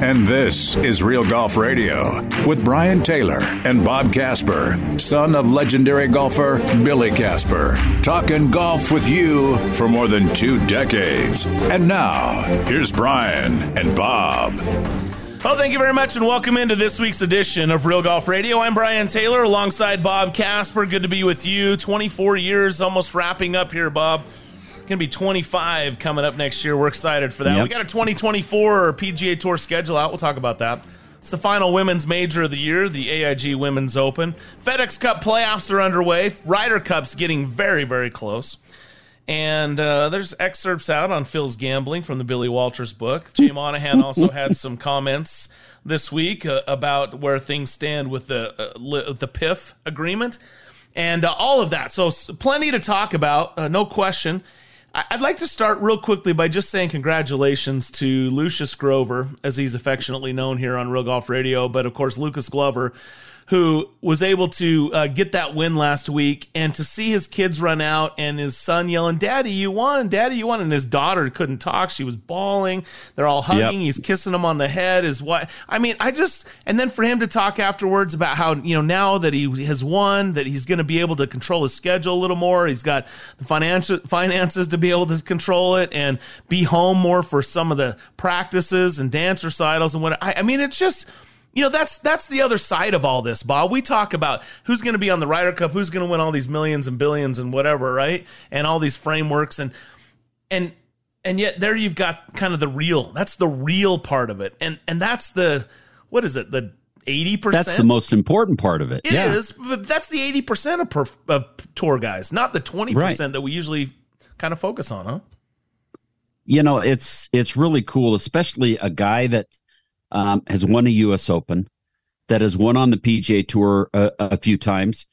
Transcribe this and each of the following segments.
And this is Real Golf Radio with Brian Taylor and Bob Casper, son of legendary golfer Billy Casper. Talking golf with you for more than two decades. And now, here's Brian and Bob. Oh, thank you very much, and welcome into this week's edition of Real Golf Radio. I'm Brian Taylor alongside Bob Casper. Good to be with you. 24 years, almost wrapping up here, Bob. Going to be 25 coming up next year. We're excited for that. Yep. We got a 2024 PGA Tour schedule out. We'll talk about that. It's the final women's major of the year, the AIG Women's Open. FedEx Cup playoffs are underway. Ryder Cup's getting very, very close. And uh, there's excerpts out on Phil's gambling from the Billy Walters book. Jay Monahan also had some comments this week uh, about where things stand with the uh, li- the PIF agreement and uh, all of that. So plenty to talk about, uh, no question. I'd like to start real quickly by just saying congratulations to Lucius Grover, as he's affectionately known here on Real Golf Radio, but of course Lucas Glover, who was able to uh, get that win last week and to see his kids run out and his son yelling, Daddy, you won, Daddy, you won. And his daughter couldn't talk. She was bawling. They're all hugging. Yep. He's kissing him on the head. His wife. I mean, I just, and then for him to talk afterwards about how, you know, now that he has won, that he's going to be able to control his schedule a little more. He's got the financial finances to be able to control it and be home more for some of the practices and dance recitals and what. I, I mean, it's just, you know, that's that's the other side of all this, Bob. We talk about who's going to be on the Ryder Cup, who's going to win all these millions and billions and whatever, right? And all these frameworks and and and yet there you've got kind of the real. That's the real part of it, and and that's the what is it? The eighty percent. That's the most important part of it. It yeah. is, but that's the eighty percent of, perf- of tour guys, not the twenty percent Right. that we usually kind of focus on, huh? You know, it's it's really cool, especially a guy that um, has won a U.S. Open, that has won on the PGA Tour a, a few times,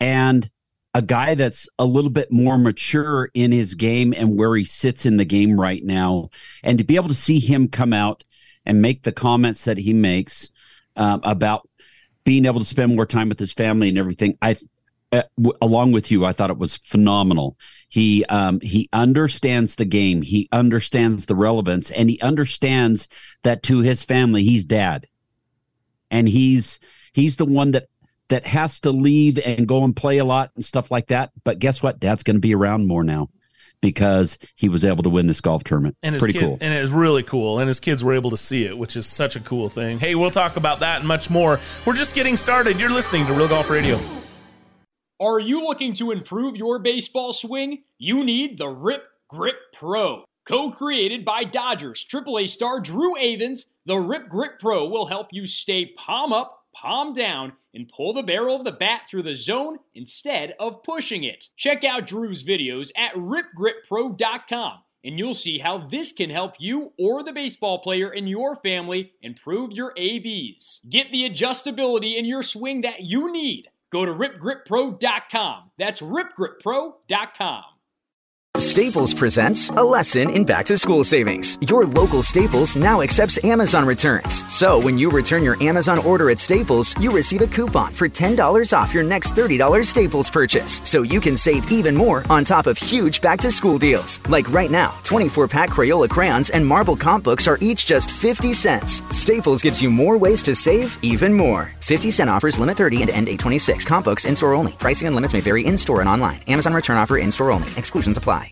and a guy that's a little bit more mature in his game and where he sits in the game right now, and to be able to see him come out and make the comments that he makes um, about being able to spend more time with his family and everything, I uh, w- along with you, I thought it was phenomenal. He um, he understands the game, he understands the relevance, and he understands that to his family, he's dad, and he's he's the one that that has to leave and go and play a lot and stuff like that. But guess what? Dad's going to be around more now because he was able to win this golf tournament. and Pretty kid, cool. and it's really cool and his kids were able to see it which is such a cool thing hey we'll talk about that and much more we're just getting started you're listening to real golf radio Are you looking to improve your baseball swing? You need the Rip Grip Pro. Co created by Dodgers AAA star Drew Avans, the Rip Grip Pro will help you stay palm up, palm down, and pull the barrel of the bat through the zone instead of pushing it. Check out Drew's videos at ripgrippro.com and you'll see how this can help you or the baseball player in your family improve your ABs. Get the adjustability in your swing that you need. Go to ripgrippro.com. That's ripgrippro.com. Staples presents a lesson in back to school savings. Your local Staples now accepts Amazon returns. So when you return your Amazon order at Staples, you receive a coupon for $10 off your next $30 Staples purchase. So you can save even more on top of huge back to school deals. Like right now, 24 pack Crayola crayons and marble comp books are each just 50 cents. Staples gives you more ways to save even more. 50 cent offers limit 30 and end 826. Comp books in store only. Pricing and limits may vary in store and online. Amazon return offer in store only. Exclusions apply.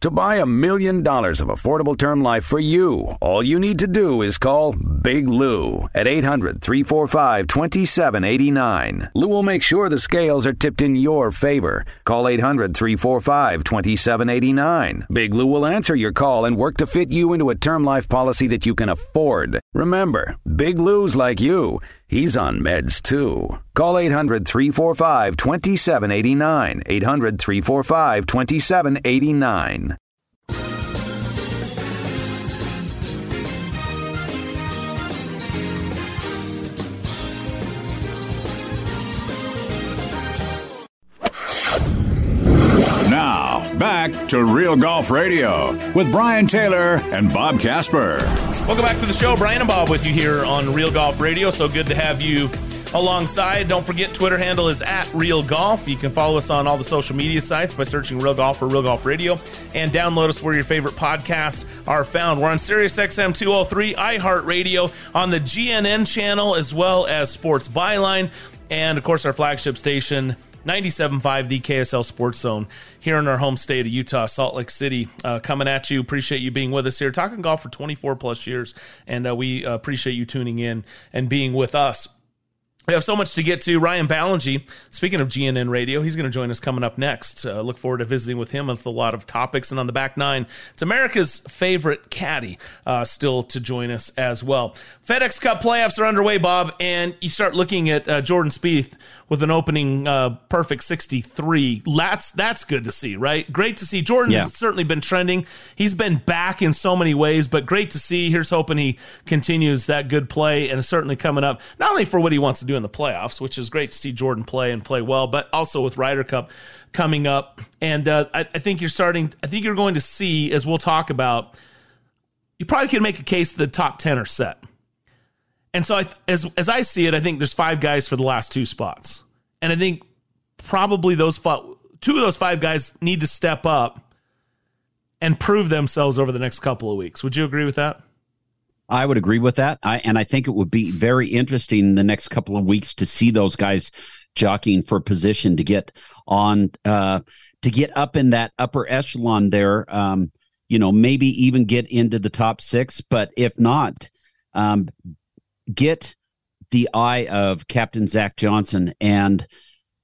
To buy a million dollars of affordable term life for you, all you need to do is call Big Lou at 800 345 2789. Lou will make sure the scales are tipped in your favor. Call 800 345 2789. Big Lou will answer your call and work to fit you into a term life policy that you can afford. Remember, Big Lou's like you. He's on meds too. Call 800 345 2789. 800 345 2789. Now, back to Real Golf Radio with Brian Taylor and Bob Casper. Welcome back to the show. Brian and Bob with you here on Real Golf Radio. So good to have you alongside. Don't forget, Twitter handle is at Real Golf. You can follow us on all the social media sites by searching Real Golf or Real Golf Radio and download us where your favorite podcasts are found. We're on Sirius XM 203, iHeartRadio, on the GNN channel, as well as Sports Byline, and of course, our flagship station. 97.5, the KSL Sports Zone here in our home state of Utah, Salt Lake City. Uh, coming at you. Appreciate you being with us here, talking golf for 24 plus years. And uh, we uh, appreciate you tuning in and being with us. We have so much to get to. Ryan Ballengee, speaking of GNN Radio, he's going to join us coming up next. Uh, look forward to visiting with him with a lot of topics. And on the back nine, it's America's favorite caddy uh, still to join us as well. FedEx Cup playoffs are underway, Bob, and you start looking at uh, Jordan Spieth with an opening uh, perfect 63. That's that's good to see, right? Great to see. Jordan yeah. has certainly been trending. He's been back in so many ways, but great to see. Here's hoping he continues that good play and certainly coming up not only for what he wants to do in the playoffs, which is great to see Jordan play and play well, but also with Ryder Cup coming up. And uh, I, I think you're starting. I think you're going to see, as we'll talk about, you probably can make a case that the top ten are set. And so, I, as as I see it, I think there's five guys for the last two spots, and I think probably those two of those five guys need to step up and prove themselves over the next couple of weeks. Would you agree with that? I would agree with that. I, and I think it would be very interesting the next couple of weeks to see those guys jockeying for position to get on, uh, to get up in that upper echelon there. Um, you know, maybe even get into the top six, but if not, um, get the eye of Captain Zach Johnson and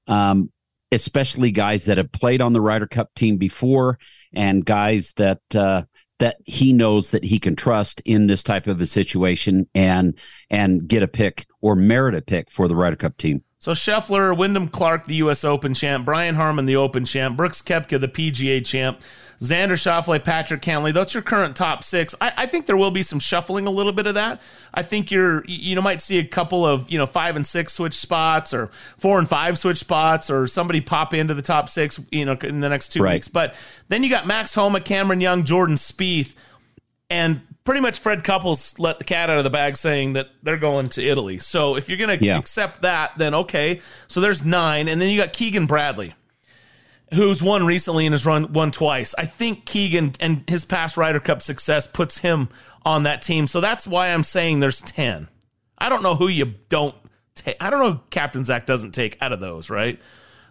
um, especially guys that have played on the Ryder Cup team before and guys that uh, that he knows that he can trust in this type of a situation and and get a pick or merit a pick for the Ryder Cup team. So Scheffler, Wyndham Clark, the U.S. Open champ, Brian Harman, the Open champ, Brooks Koepka, the PGA champ, Xander Schauffele, Patrick Cantlay. That's your current top six. I, I, think there will be some shuffling, a little bit of that. I think you're, you know, might see a couple of, you know, five and six switch spots or four and five switch spots or somebody pop into the top six, you know, in the next two right. weeks. But then you got Max Homa, Cameron Young, Jordan Spieth, and pretty much Fred Couples let the cat out of the bag saying that they're going to Italy. So if you're going to yeah. accept that, then okay. So there's nine. And then you got Keegan Bradley who's won recently and has run won twice. I think Keegan and his past Ryder Cup success puts him on that team. So that's why I'm saying there's 10. I don't know who you don't take. I don't know Captain Zach doesn't take out of those, right?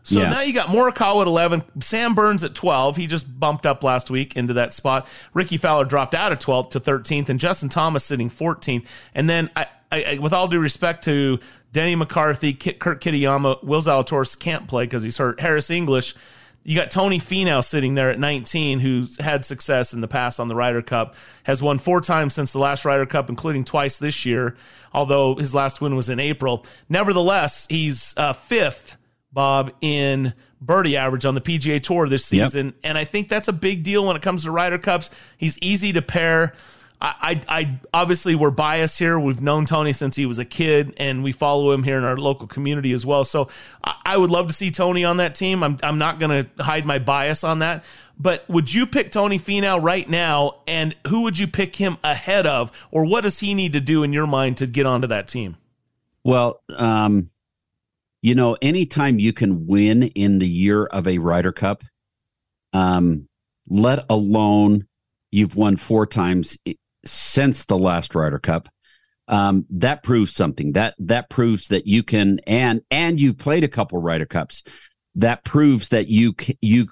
So yeah. now you got Morikawa at 11, Sam Burns at 12. He just bumped up last week into that spot. Rickie Fowler dropped out of 12th to 13th, and Justin Thomas sitting 14th. And then, I, I, with all due respect to Denny McCarthy, Kurt Kitayama, Will Zalatoris can't play because he's hurt. Harris English – you got Tony Finau sitting there at 19, who's had success in the past on the Ryder Cup, has won four times since the last Ryder Cup, including twice this year, although his last win was in April. Nevertheless, he's uh, fifth, Bob, in birdie average on the PGA Tour this season. Yep. And I think that's a big deal when it comes to Ryder Cups. He's easy to pair. I, I, obviously we're biased here. We've known Tony since he was a kid, and we follow him here in our local community as well. So I, I would love to see Tony on that team. I'm I'm not going to hide my bias on that. But would you pick Tony Finau right now, and who would you pick him ahead of, or what does he need to do in your mind to get onto that team? Well, um, you know, anytime you can win in the year of a Ryder Cup, um, let alone you've won four times since the last Ryder Cup. Um, that proves something. That that proves that you can and and you've played a couple Ryder Cups. That proves that you you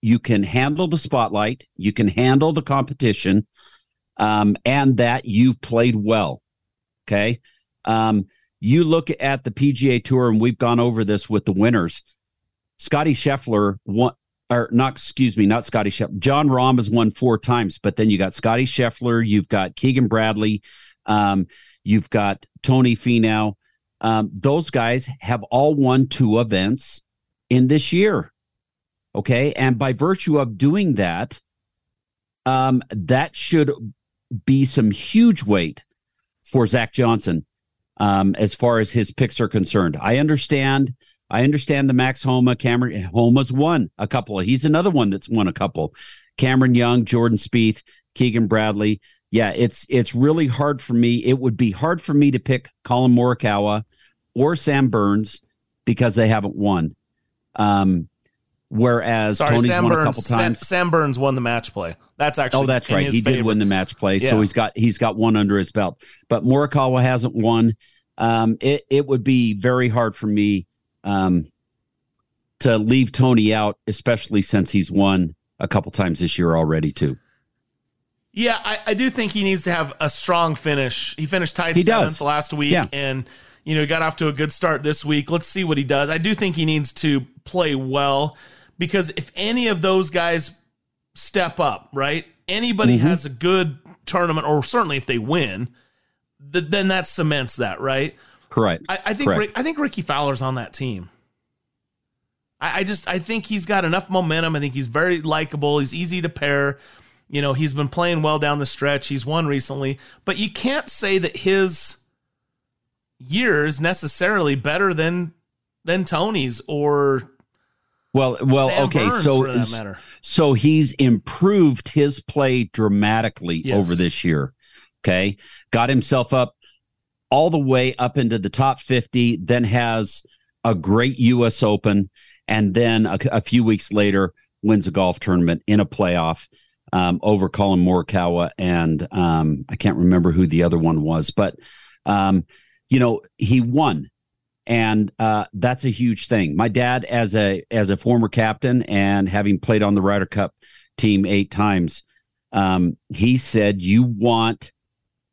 you can handle the spotlight, you can handle the competition, um, and that you've played well. Okay. Um, you look at the PGA Tour, and we've gone over this with the winners. Scotty Scheffler won, or not, excuse me, not Scotty Scheffler. Jon Rahm has won four times, but then you got Scotty Scheffler, you've got Keegan Bradley, um, you've got Tony Finau. Um, those guys have all won two events in this year. Okay. And by virtue of doing that, um, that should be some huge weight for Zach Johnson um, as far as his picks are concerned. I understand I understand the Max Homa, Cameron Homa's won a couple. He's another one that's won a couple. Cameron Young, Jordan Spieth, Keegan Bradley. Yeah, it's it's really hard for me. It would be hard for me to pick Collin Morikawa or Sam Burns because they haven't won. Um, whereas Sorry, Tony's Sam won Burns, a couple times. Sam, Sam, Burns won the match play. That's actually oh, that's right. He favor. did win the match play, yeah. so he's got he's got one under his belt. But Morikawa hasn't won. Um, it it would be very hard for me um, to leave Tony out, especially since he's won a couple times this year already too. Yeah, I, I do think he needs to have a strong finish. He finished tied he seventh does. last week, yeah. and you know got off to a good start this week. Let's see what he does. I do think he needs to play well because if any of those guys step up, right? Anybody mm-hmm. has a good tournament, or certainly if they win, th- then that cements that, right? Correct. I, I think Correct. I think Rickie Fowler's on that team. I, I just I think he's got enough momentum. I think he's very likable. He's easy to pair. You know, he's been playing well down the stretch. He's won recently, but you can't say that his year is necessarily better than than Tony's or well, well, Sam okay. Burns so, so he's improved his play dramatically yes. over this year. Okay, got himself up all the way up into the top 50, then has a great U.S. Open, and then a, a few weeks later wins a golf tournament in a playoff um, over Collin Morikawa, and um, I can't remember who the other one was, but um, you know he won, and uh, that's a huge thing. My dad, as a as a former captain and having played on the Ryder Cup team eight times, um, he said you want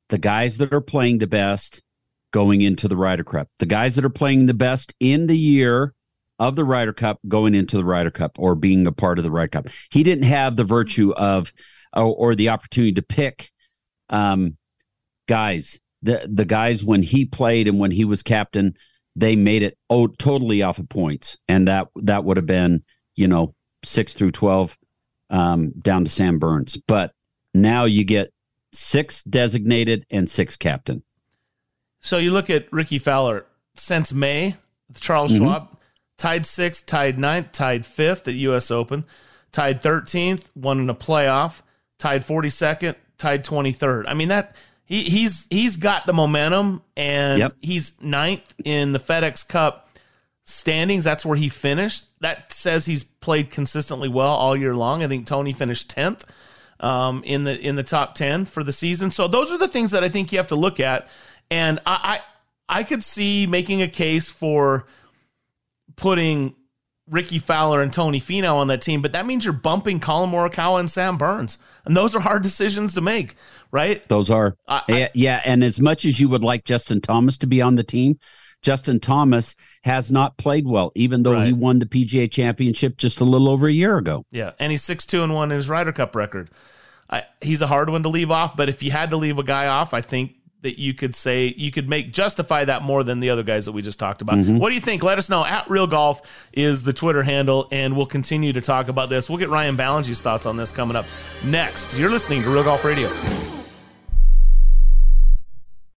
the guys that are playing the best going into the Ryder Cup. The guys that are playing the best in the year of the Ryder Cup going into the Ryder Cup or being a part of the Ryder Cup. He didn't have the virtue of or, or the opportunity to pick um, guys. The the guys when he played and when he was captain, they made it oh totally off of points, and that that would have been you know six through twelve um, down to Sam Burns. But now you get six designated and six captain. So you look at Rickie Fowler since May, Charles Mhm. Schwab tied sixth, tied ninth, tied fifth at U.S. Open, tied thirteenth, won in a playoff, tied forty second, tied twenty third. I mean that he he's he's got the momentum, and Yep. he's ninth in the FedEx Cup standings. That's where he finished. That says he's played consistently well all year long. I think Tony finished tenth um, in the in the top ten for the season. So those are the things that I think you have to look at, and I I, I could see making a case for putting Rickie Fowler and Tony Finau on that team, but that means you're bumping Collin Morikawa and Sam Burns, and those are hard decisions to make, right? Those are I- yeah, yeah. And as much as you would like Justin Thomas to be on the team, Justin Thomas has not played well, even though he won the PGA Championship just a little over a year ago. Yeah, and he's six two and one in his Ryder Cup record. I, he's a hard one to leave off, but if you had to leave a guy off, I think that you could say you could make justify that more than the other guys that we just talked about. Mm-hmm. What do you think? Let us know. At Real Golf is the Twitter handle, and we'll continue to talk about this. We'll get Ryan Ballengee's thoughts on this coming up next. You're listening to Real Golf Radio.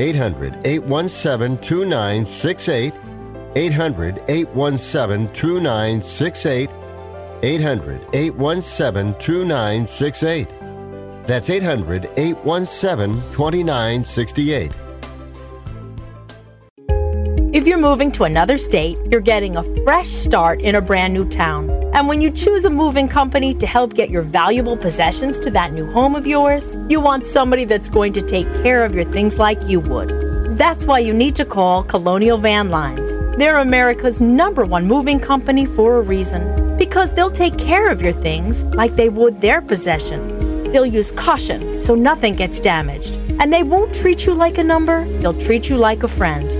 800 817 2968. 800 817 2968. 800 817 2968. That's 800 817 2968. If you're moving to another state, you're getting a fresh start in a brand new town. And when you choose a moving company to help get your valuable possessions to that new home of yours, you want somebody that's going to take care of your things like you would. That's why you need to call Colonial Van Lines. They're America's number one moving company for a reason. Because they'll take care of your things like they would their possessions. They'll use caution so nothing gets damaged. And they won't treat you like a number, they'll treat you like a friend.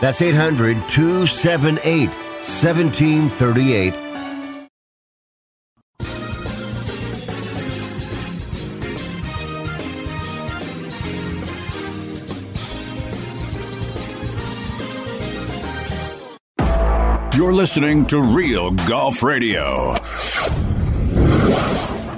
That's 800 278 1738. You're listening to Real Golf Radio.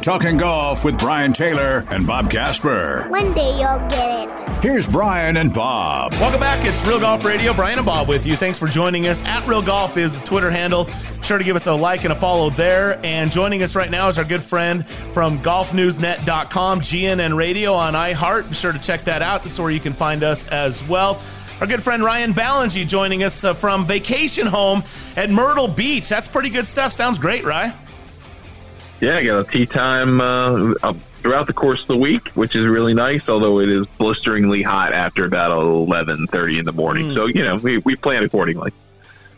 Talking golf with Brian Taylor and Bob Casper. One day you'll get it. Here's Brian and Bob. Welcome back. It's Real Golf Radio. Brian and Bob with you. Thanks for joining us. At Real Golf is the Twitter handle. sure to give us a like and a follow there. And joining us right now is our good friend from golfnewsnet.com, GNN Radio on iHeart. Be sure to check that out. That's where you can find us as well. Our good friend Ryan Ballengee joining us uh, from vacation home at Myrtle Beach. That's pretty good stuff. Sounds great, right? Yeah, I got a tee time uh, uh, throughout the course of the week, which is really nice. Although it is blisteringly hot after about eleven thirty in the morning, Mm. so you know we, we plan accordingly.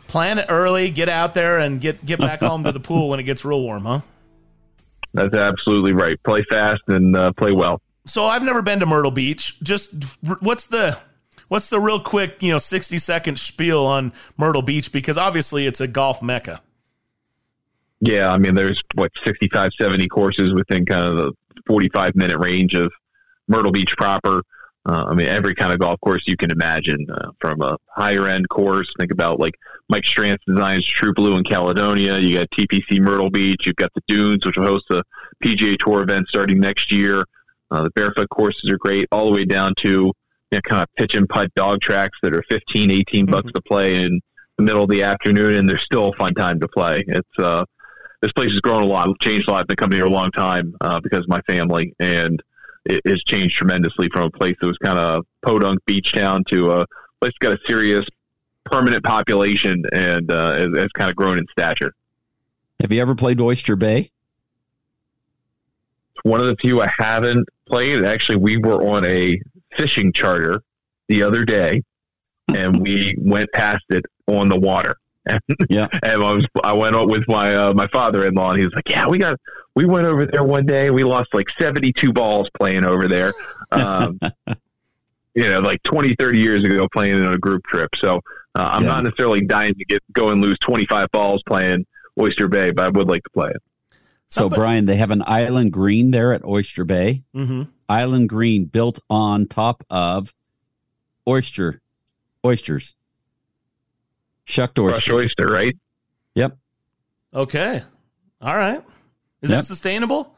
Plan it early, get out there, and get get back home to the pool when it gets real warm, huh? That's absolutely right. Play fast and uh, play well. So I've never been to Myrtle Beach. Just what's the what's the real quick, you know, 60 second spiel on Myrtle Beach because obviously it's a golf mecca. Yeah, I mean, there's what 65, 70 courses within kind of the 45 minute range of Myrtle Beach proper. Uh, I mean, every kind of golf course you can imagine, uh, from a higher end course. Think about like Mike Strantz designs True Blue in Caledonia. You got TPC Myrtle Beach. You've got the Dunes, which will host a PGA Tour event starting next year. Uh, the barefoot courses are great, all the way down to you know, kind of pitch and putt dog tracks that are 15, 18 bucks to play in the middle of the afternoon, and they're still a fun time to play. It's uh, this place has grown a lot, changed a lot. I've been coming here a long time uh, because of my family, and it has changed tremendously from a place that was kind of podunk beach town to a place that's got a serious permanent population and uh, has, has kind of grown in stature. Have you ever played Oyster Bay? It's one of the few I haven't played. Actually, we were on a fishing charter the other day, and we went past it on the water. And, yeah. and I was I went out with my uh, my father in law, and he was like, "Yeah, we got we went over there one day. We lost like seventy two balls playing over there." Um, you know, like 20, 30 years ago, playing in a group trip. So uh, I'm Yeah. not necessarily dying to get go and lose twenty five balls playing Oyster Bay, but I would like to play it. So, Brian, they have an island green there at Oyster Bay. Mm-hmm. Island green built on top of oyster oysters, shucked oysters. Crushed oyster, right? Yep. Okay. All right. Is Yep. that sustainable?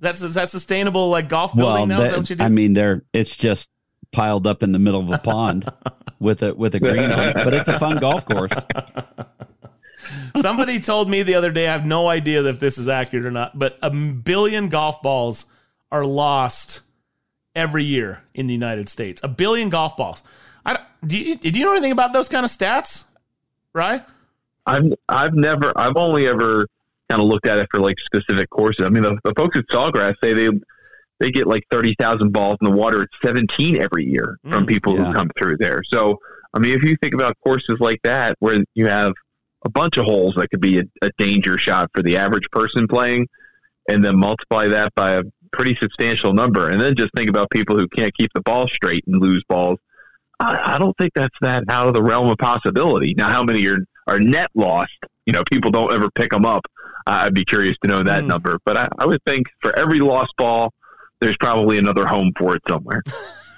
That's is that sustainable like golf building now? is that what you do? I mean, they're it's just piled up in the middle of a pond with a with a green on it, but it's a fun golf course. Somebody told me the other day, I have no idea if this is accurate or not, but a billion golf balls are lost every year in the United States. A billion golf balls. I, don't- do, you, do you know anything about those kind of stats? Right? I've I've never I've only ever kind of looked at it for like specific courses. I mean, the, the folks at Sawgrass say they they get like thirty thousand balls in the water. at seventeen every year from Mm, people yeah. who come through there. So I mean, if you think about courses like that where you have a bunch of holes that could be a, a danger shot for the average person playing, and then multiply that by a pretty substantial number, and then just think about people who can't keep the ball straight and lose balls. I, I don't think that's that out of the realm of possibility. Now, how many are are net lost? You know, people don't ever pick them up. I- I'd be curious to know that hmm. number, but I, I would think for every lost ball, there's probably another home for it somewhere.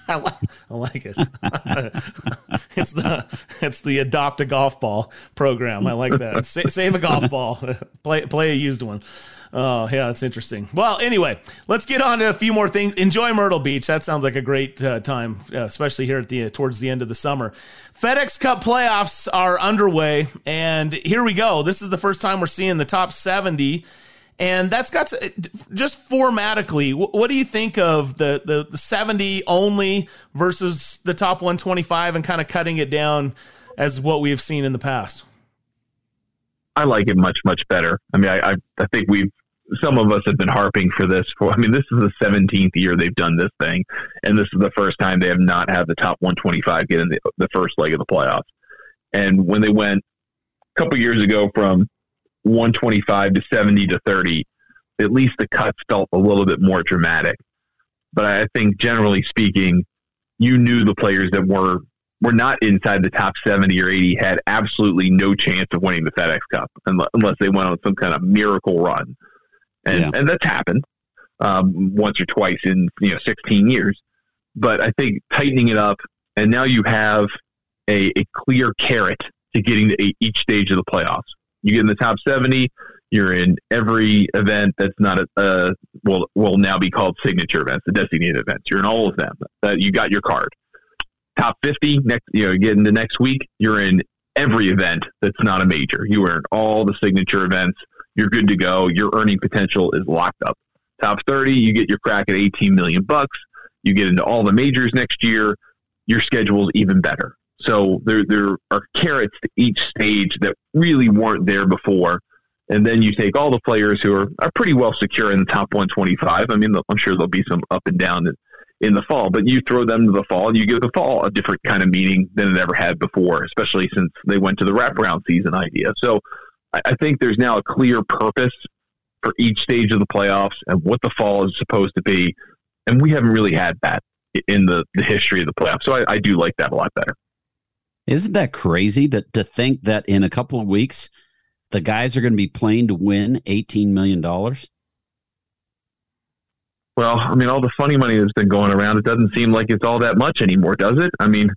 I like, I like it. it's the it's the adopt a golf ball program. I like that. Sa- save a golf ball. play play a used one. Oh yeah, that's interesting. Well, anyway, let's get on to a few more things. Enjoy Myrtle Beach. That sounds like a great uh, time, uh, especially here at the towards the end of the summer. FedEx Cup playoffs are underway, and here we go. This is the first time we're seeing the top seventy and that's got to, just formatically. What do you think of the, the the seventy only versus the top one twenty five, and kind of cutting it down as what we have seen in the past? I like it much, much better. I mean, I, I, I think we've, some of us have been harping for this for, I mean, this is the 17th year they've done this thing. And this is the first time they have not had the top 125 get in the, the first leg of the playoffs. And when they went a couple years ago from 125 to 70 to 30, at least the cuts felt a little bit more dramatic. But I think generally speaking, you knew the players that were were not inside the top 70 or 80 had absolutely no chance of winning the FedEx Cup unless, unless they went on some kind of miracle run. And, Yeah. and that's happened um, once or twice in you know 16 years. But I think tightening it up, and now you have a, a clear carrot to getting to each stage of the playoffs. You get in the top 70, you're in every event that's not a, uh, will will now be called signature events, the designated events. You're in all of them. Uh, you got your card top 50 next you know get into next week you're in every event that's not a major. You earn all the signature events. You're good to go. Your earning potential is locked up. Top 30, you get your crack at 18 million bucks. You get into all the majors next year. Your schedule's even better. So there, there are carrots to each stage that really weren't there before. And then you take all the players who are, are pretty well secure in the top 125. I mean, I'm sure there'll be some up and down in, the fall, but you throw them to the fall and you give the fall a different kind of meaning than it ever had before, especially since they went to the wraparound season idea. So I, I think there's now a clear purpose for each stage of the playoffs and what the fall is supposed to be. And we haven't really had that in the, the history of the playoffs. So I, I do like that a lot better. Isn't that crazy that to think that in a couple of weeks the guys are going to be playing to win $18 million? Well, I mean, all the funny money that's been going around, it doesn't seem like it's all that much anymore, does it? I mean,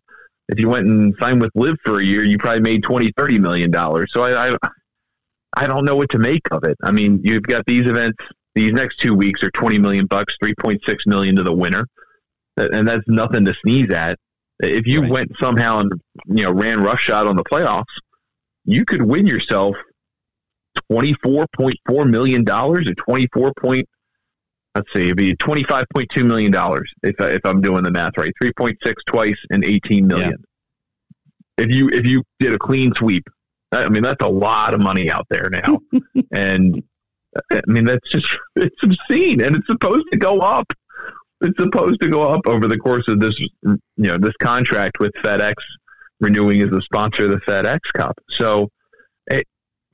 if you went and signed with LIV for a year, you probably made twenty, thirty million dollars. So I, I, I don't know what to make of it. I mean, you've got these events, these next two weeks are 20 million bucks, 3.6 million to the winner. And that's nothing to sneeze at. If you right. went somehow and, you know, ran roughshod on the playoffs, you could win yourself $24.4 million or 24 point, let's see, it'd be $25.2 million if, if I'm doing the math right. 3.6 twice and 18 million. Yeah. If you, if you did a clean sweep, I mean, that's a lot of money out there now. and I mean, that's just, it's obscene and it's supposed to go up. It's supposed to go up over the course of this, you know, this contract with FedEx renewing as a sponsor of the FedEx Cup. So,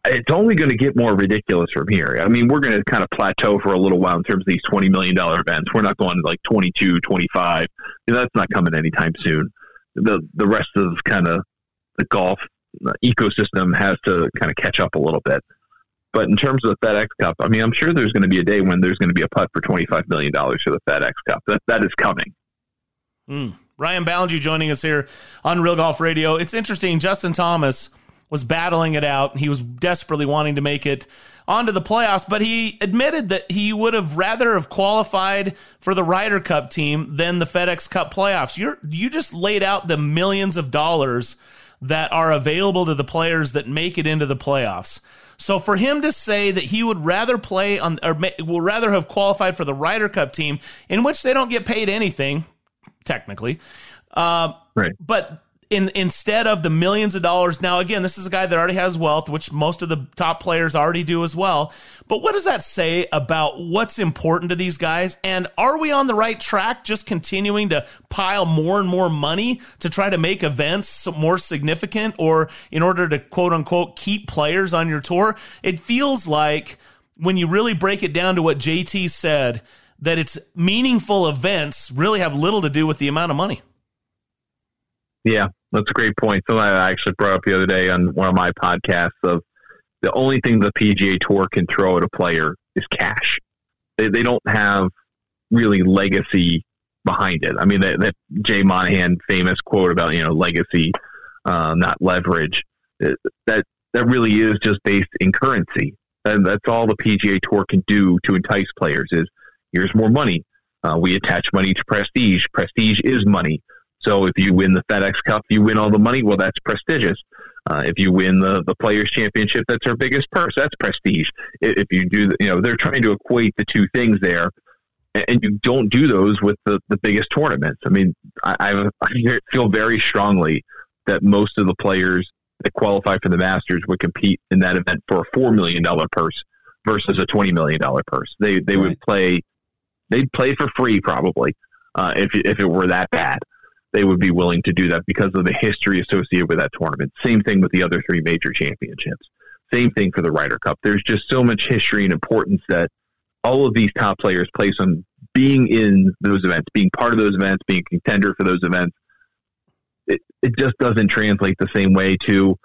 it's only going to get more ridiculous from here. I mean, we're going to kind of plateau for a little while in terms of these $20 million events. We're not going to like 22, 25. You know, that's not coming anytime soon. The, the rest of kind of the golf ecosystem has to kind of catch up a little bit. But in terms of the FedEx Cup, I mean, I'm sure there's going to be a day when there's going to be a putt for $25 million for the FedEx Cup. That, that is coming. Mm. Ryan Ballengee joining us here on Real Golf Radio. It's interesting. Justin Thomas – was battling it out. He was desperately wanting to make it onto the playoffs, but he admitted that he would have rather have qualified for the Ryder Cup team than the FedEx Cup playoffs. You you just laid out the millions of dollars that are available to the players that make it into the playoffs. So for him to say that he would rather play on or will rather have qualified for the Ryder Cup team in which they don't get paid anything technically. Uh, right. But in instead of the millions of dollars. Now, again, this is a guy that already has wealth, which most of the top players already do as well. But what does that say about what's important to these guys? And are we on the right track, just continuing to pile more and more money to try to make events more significant, or in order to quote unquote keep players on your tour? It feels like when you really break it down to what JT said, that it's meaningful events really have little to do with the amount of money. Yeah, that's a great point. Something I actually brought up the other day on one of my podcasts of the only thing the PGA Tour can throw at a player is cash. They, they don't have really legacy behind it. I mean, that, that Jay Monahan famous quote about you know legacy, uh, not leverage. Uh, that that really is just based in currency, and that's all the PGA Tour can do to entice players. Is here's more money. Uh, we attach money to prestige. Prestige is money. So if you win the FedEx Cup, you win all the money. Well, that's prestigious. Uh, if you win the, the Players Championship, that's our biggest purse. That's prestige. If you do, you know, they're trying to equate the two things there, and you don't do those with the, the biggest tournaments. I mean, I, I feel very strongly that most of the players that qualify for the Masters would compete in that event for a four million dollar purse versus a twenty million dollar purse. They they right. would play, they'd play for free probably uh, if if it were that bad they would be willing to do that because of the history associated with that tournament. Same thing with the other three major championships. Same thing for the Ryder Cup. There's just so much history and importance that all of these top players place on being in those events, being part of those events, being a contender for those events. It, it just doesn't translate the same way to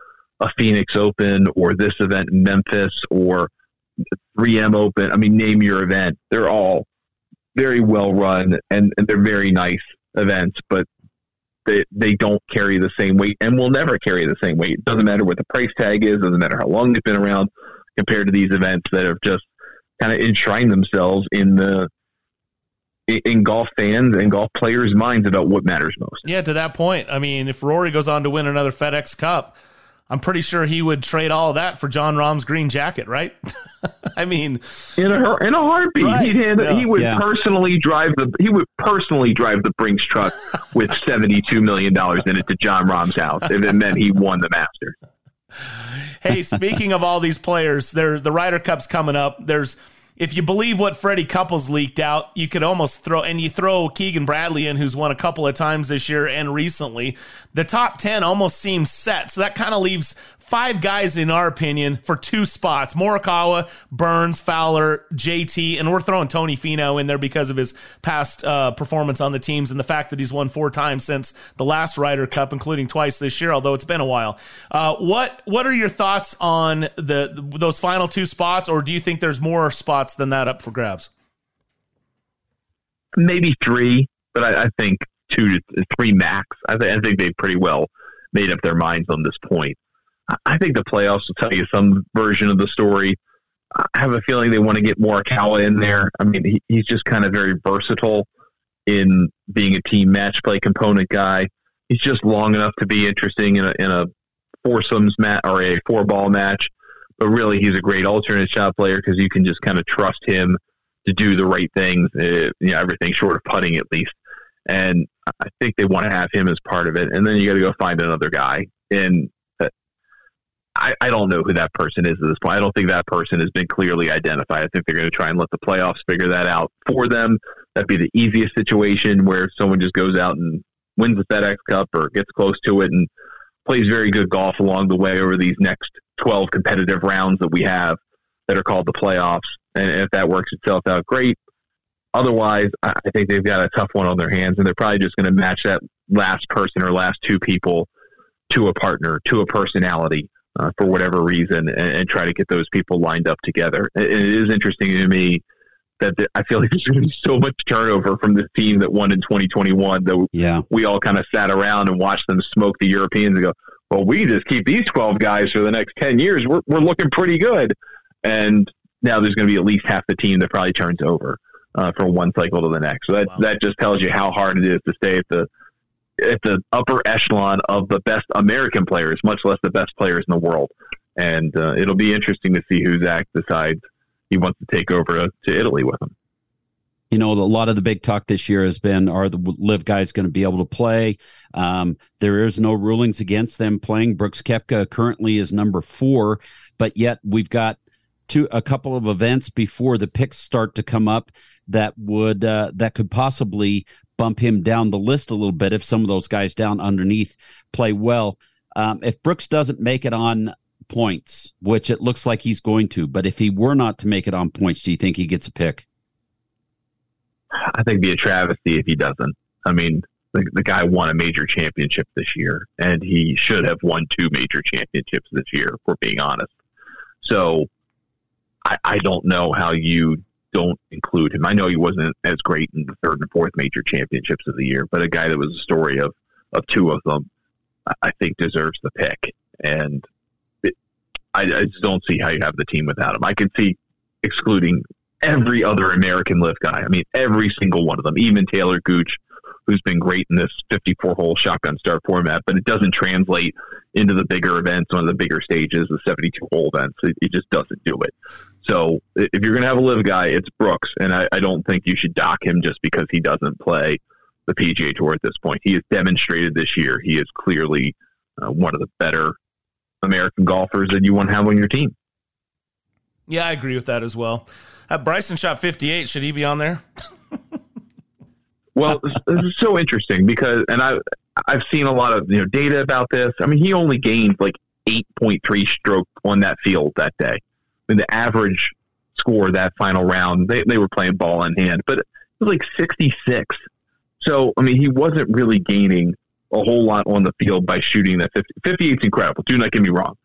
a Phoenix Open or this event in Memphis or 3M Open. I mean, name your event. They're all very well run and, and they're very nice events, but they, they don't carry the same weight and will never carry the same weight. It doesn't matter what the price tag is, doesn't matter how long they've been around compared to these events that have just kind of enshrined themselves in the in golf fans and golf players' minds about what matters most. Yeah, to that point, I mean, if Rory goes on to win another FedEx Cup, I'm pretty sure he would trade all of that for Jon Rahm's green jacket, right? I mean, in a in a heartbeat, Right. he'd hand, Yeah. he would Yeah. personally drive the he would personally drive the Brinks truck with seventy two million dollars in it to Jon Rahm's house and then, meant he won the Masters. hey, speaking of all these players, there the Ryder Cup's coming up. There's if you believe what Freddie Couples leaked out, you could almost throw and you throw Keegan Bradley in, who's won a couple of times this year and recently. The top ten almost seems set, so that kind of leaves five guys, in our opinion, for two spots: Morikawa, Burns, Fowler, JT, and we're throwing Tony Finau in there because of his past uh, performance on the teams and the fact that he's won four times since the last Ryder Cup, including twice this year. Although it's been a while. Uh, what What are your thoughts on the those final two spots, or do you think there's more spots than that up for grabs? maybe three, but I, I think two to three max. I, th- I think they pretty well made up their minds on this point. I, think the playoffs will tell you some version of the story. I have a feeling they want to get Morikawa in there. I mean, he, he's just kind of very versatile in being a team match play component guy. He's just long enough to be interesting in a, in a foursomes match or a four ball match. But really, he's a great alternate shot player because you can just kind of trust him to do the right things, uh, you know, everything short of putting at least. And I think they want to have him as part of it. And then you got to go find another guy. And I, I don't know who that person is at this point. I don't think that person has been clearly identified. I think they're going to try and let the playoffs figure that out for them. That'd be the easiest situation where someone just goes out and wins the FedEx Cup or gets close to it and plays very good golf along the way over these next 12 competitive rounds that we have that are called the playoffs. And if that works itself out, great. Otherwise, I I think they've got a tough one on their hands, and they're probably just going to match that last person or last two people to a partner, to a personality uh, for whatever reason, and, and try to get those people lined up together. And it is interesting to me that the, I feel like there's going to be so much turnover from this team that won in 2021 that Yeah. we all kind of sat around and watched them smoke the Europeans and go, well, we just keep these 12 guys for the next 10 years. We're, we're looking pretty good. And now there's going to be at least half the team that probably turns over uh, from one cycle to the next. So that, that just tells you how hard it is to stay at the, at the upper echelon of the best American players, much less the best players in the world. And uh, it'll be interesting to see who Zach decides he wants to take over to, Italy with him. You know, a lot of the big talk this year has been are the LIV guys going to be able to play? Um, there is no rulings against them playing. Brooks Koepka currently is number four, but yet we've got two a couple of events before the picks start to come up that would uh, that could possibly bump him down the list a little bit if some of those guys down underneath play well. Um, if Brooks doesn't make it on points, which it looks like he's going to, but if he were not to make it on points, do you think he gets a pick? I think be a travesty if he doesn't. I mean, the, the guy won a major championship this year, and he should have won two major championships this year, if we're being honest. So I, I don't know how you don't include him. I know he wasn't as great in the third and fourth major championships of the year, but a guy that was a story of, of two of them, I- think deserves the pick. And it, I, I just don't see how you have the team without him. I could see excluding every other American LIV guy. I mean, every single one of them, even Taylor Gooch, who's been great in this 54 hole shotgun start format, but it doesn't translate into the bigger events, one of the bigger stages, the 72 hole events. It, it just doesn't do it. So if you're going to have a LIV guy, it's Brooks. And I, I don't think you should dock him just because he doesn't play the PGA Tour at this point. He has demonstrated this year he is clearly uh, one of the better American golfers that you want to have on your team. Yeah, I agree with that as well. Uh, Bryson shot 58. Should he be on there? Well, this is so interesting because, and I, I've seen a lot of you know data about this. I mean, he only gained like eight point three stroke on that field that day. Mean, the average score that final round, they they were playing ball in hand, but it was like sixty six. So I mean, he wasn't really gaining a whole lot on the field by shooting that 50. 58 is incredible. Do not get me wrong,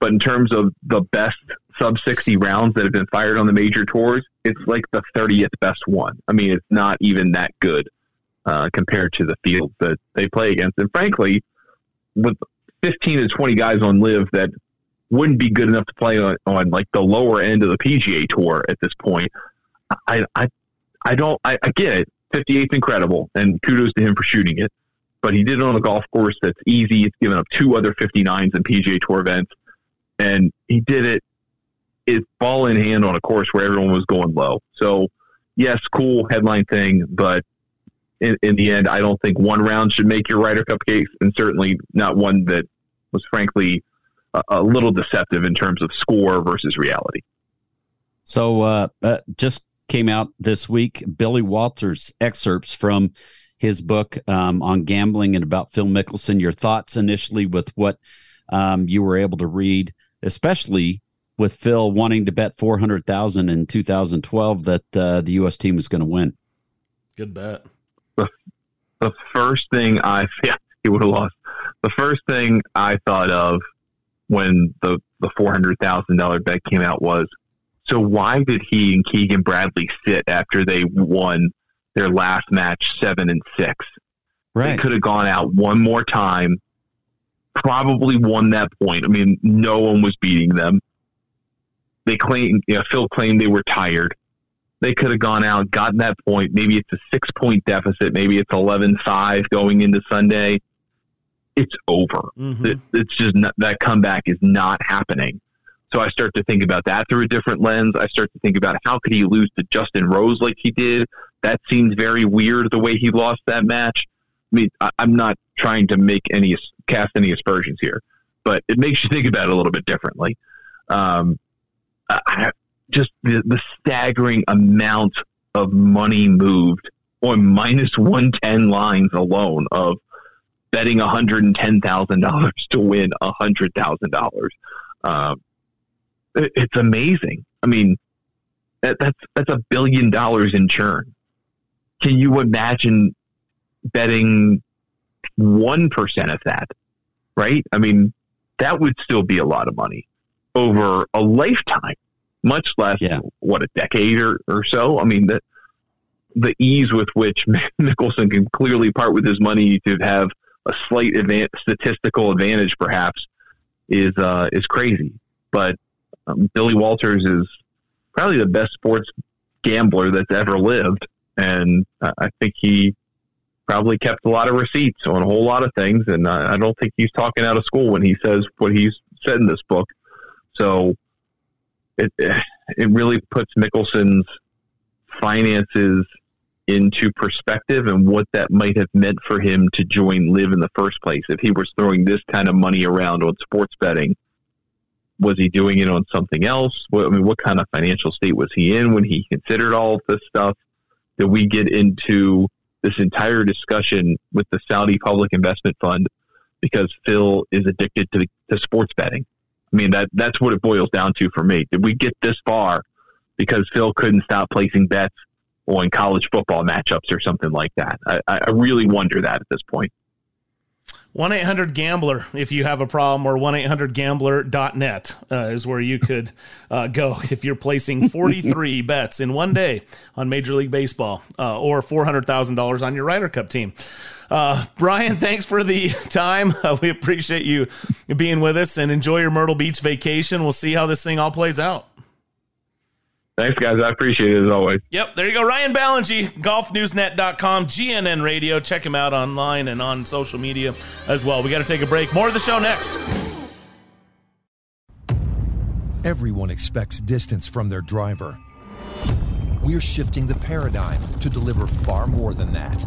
but in terms of the best sub 60 rounds that have been fired on the major tours, it's like the 30th best one. I mean, it's not even that good uh, compared to the field that they play against. And frankly, with 15 to 20 guys on LIV that wouldn't be good enough to play on, on like the lower end of the PGA tour at this point, I, I, I don't, I, I get it. 58 is incredible and kudos to him for shooting it. but he did it on a golf course that's easy. It's given up two other 59s in PGA Tour events, and he did it. it is ball in hand on a course where everyone was going low. So, yes, cool headline thing, but in, in the end, I don't think one round should make your Ryder Cup case, and certainly not one that was frankly a, a little deceptive in terms of score versus reality. So, uh, uh, just came out this week, Billy Walters excerpts from his book um, on gambling and about Phil Mickelson. Your thoughts initially with what um, you were able to read, especially with Phil wanting to bet 400,000 in 2012 that uh, the U.S. team was going to win. Good bet. The, the first thing I, yeah, he would have lost. The first thing I thought of when the, the $400,000 bet came out was, so why did he and Keegan Bradley sit after they won their last match seven and six? Right. They could have gone out one more time, probably won that point. I mean, no one was beating them. They claim, you know, Phil claimed they were tired. They could have gone out, gotten that point. Maybe it's a six point deficit. Maybe it's 11 5 going into Sunday. It's over. Mm-hmm. It, it's just not, that comeback is not happening. So I start to think about that through a different lens. I start to think about how could he lose to Justin Rose like he did. That seems very weird the way he lost that match. I mean, I, I'm not trying to make any cast any aspersions here, but it makes you think about it a little bit differently. Um, I, just the, the staggering amount of money moved on minus 110 lines alone of betting $110,000 to win $100,000. Um, it, it's amazing. I mean, that, that's, that's a billion dollars in churn. Can you imagine betting 1% of that? Right? I mean, that would still be a lot of money over a lifetime, much less yeah. what a decade or, or so. I mean, the the ease with which Mickelson can clearly part with his money to have a slight statistical advantage, perhaps, is uh, is crazy. But um, Billy Walters is probably the best sports gambler that's ever lived, and I think he probably kept a lot of receipts on a whole lot of things. And uh, I don't think he's talking out of school when he says what he's said in this book. So it it really puts Mickelson's finances into perspective and what that might have meant for him to join LIV in the first place. If he was throwing this kind of money around on sports betting, was he doing it on something else? What, I mean, what kind of financial state was he in when he considered all of this stuff? Did we get into this entire discussion with the Saudi Public Investment Fund because Phil is addicted to, to sports betting? I mean, that that's what it boils down to for me. Did we get this far because Phil couldn't stop placing bets on college football matchups or something like that? I, I really wonder that at this point. 1 800 Gambler, if you have a problem, or 1 800 Gambler.net uh, is where you could uh, go if you're placing 43 bets in one day on Major League Baseball uh, or $400,000 on your Ryder Cup team. Uh, Brian, thanks for the time. Uh, we appreciate you being with us and enjoy your Myrtle Beach vacation. We'll see how this thing all plays out. Thanks, guys. I appreciate it as always. Yep, there you go. Ryan Ballengee, golfnewsnet.com, GNN Radio. Check him out online and on social media as well. We got to take a break. More of the show next. Everyone expects distance from their driver. We're shifting the paradigm to deliver far more than that.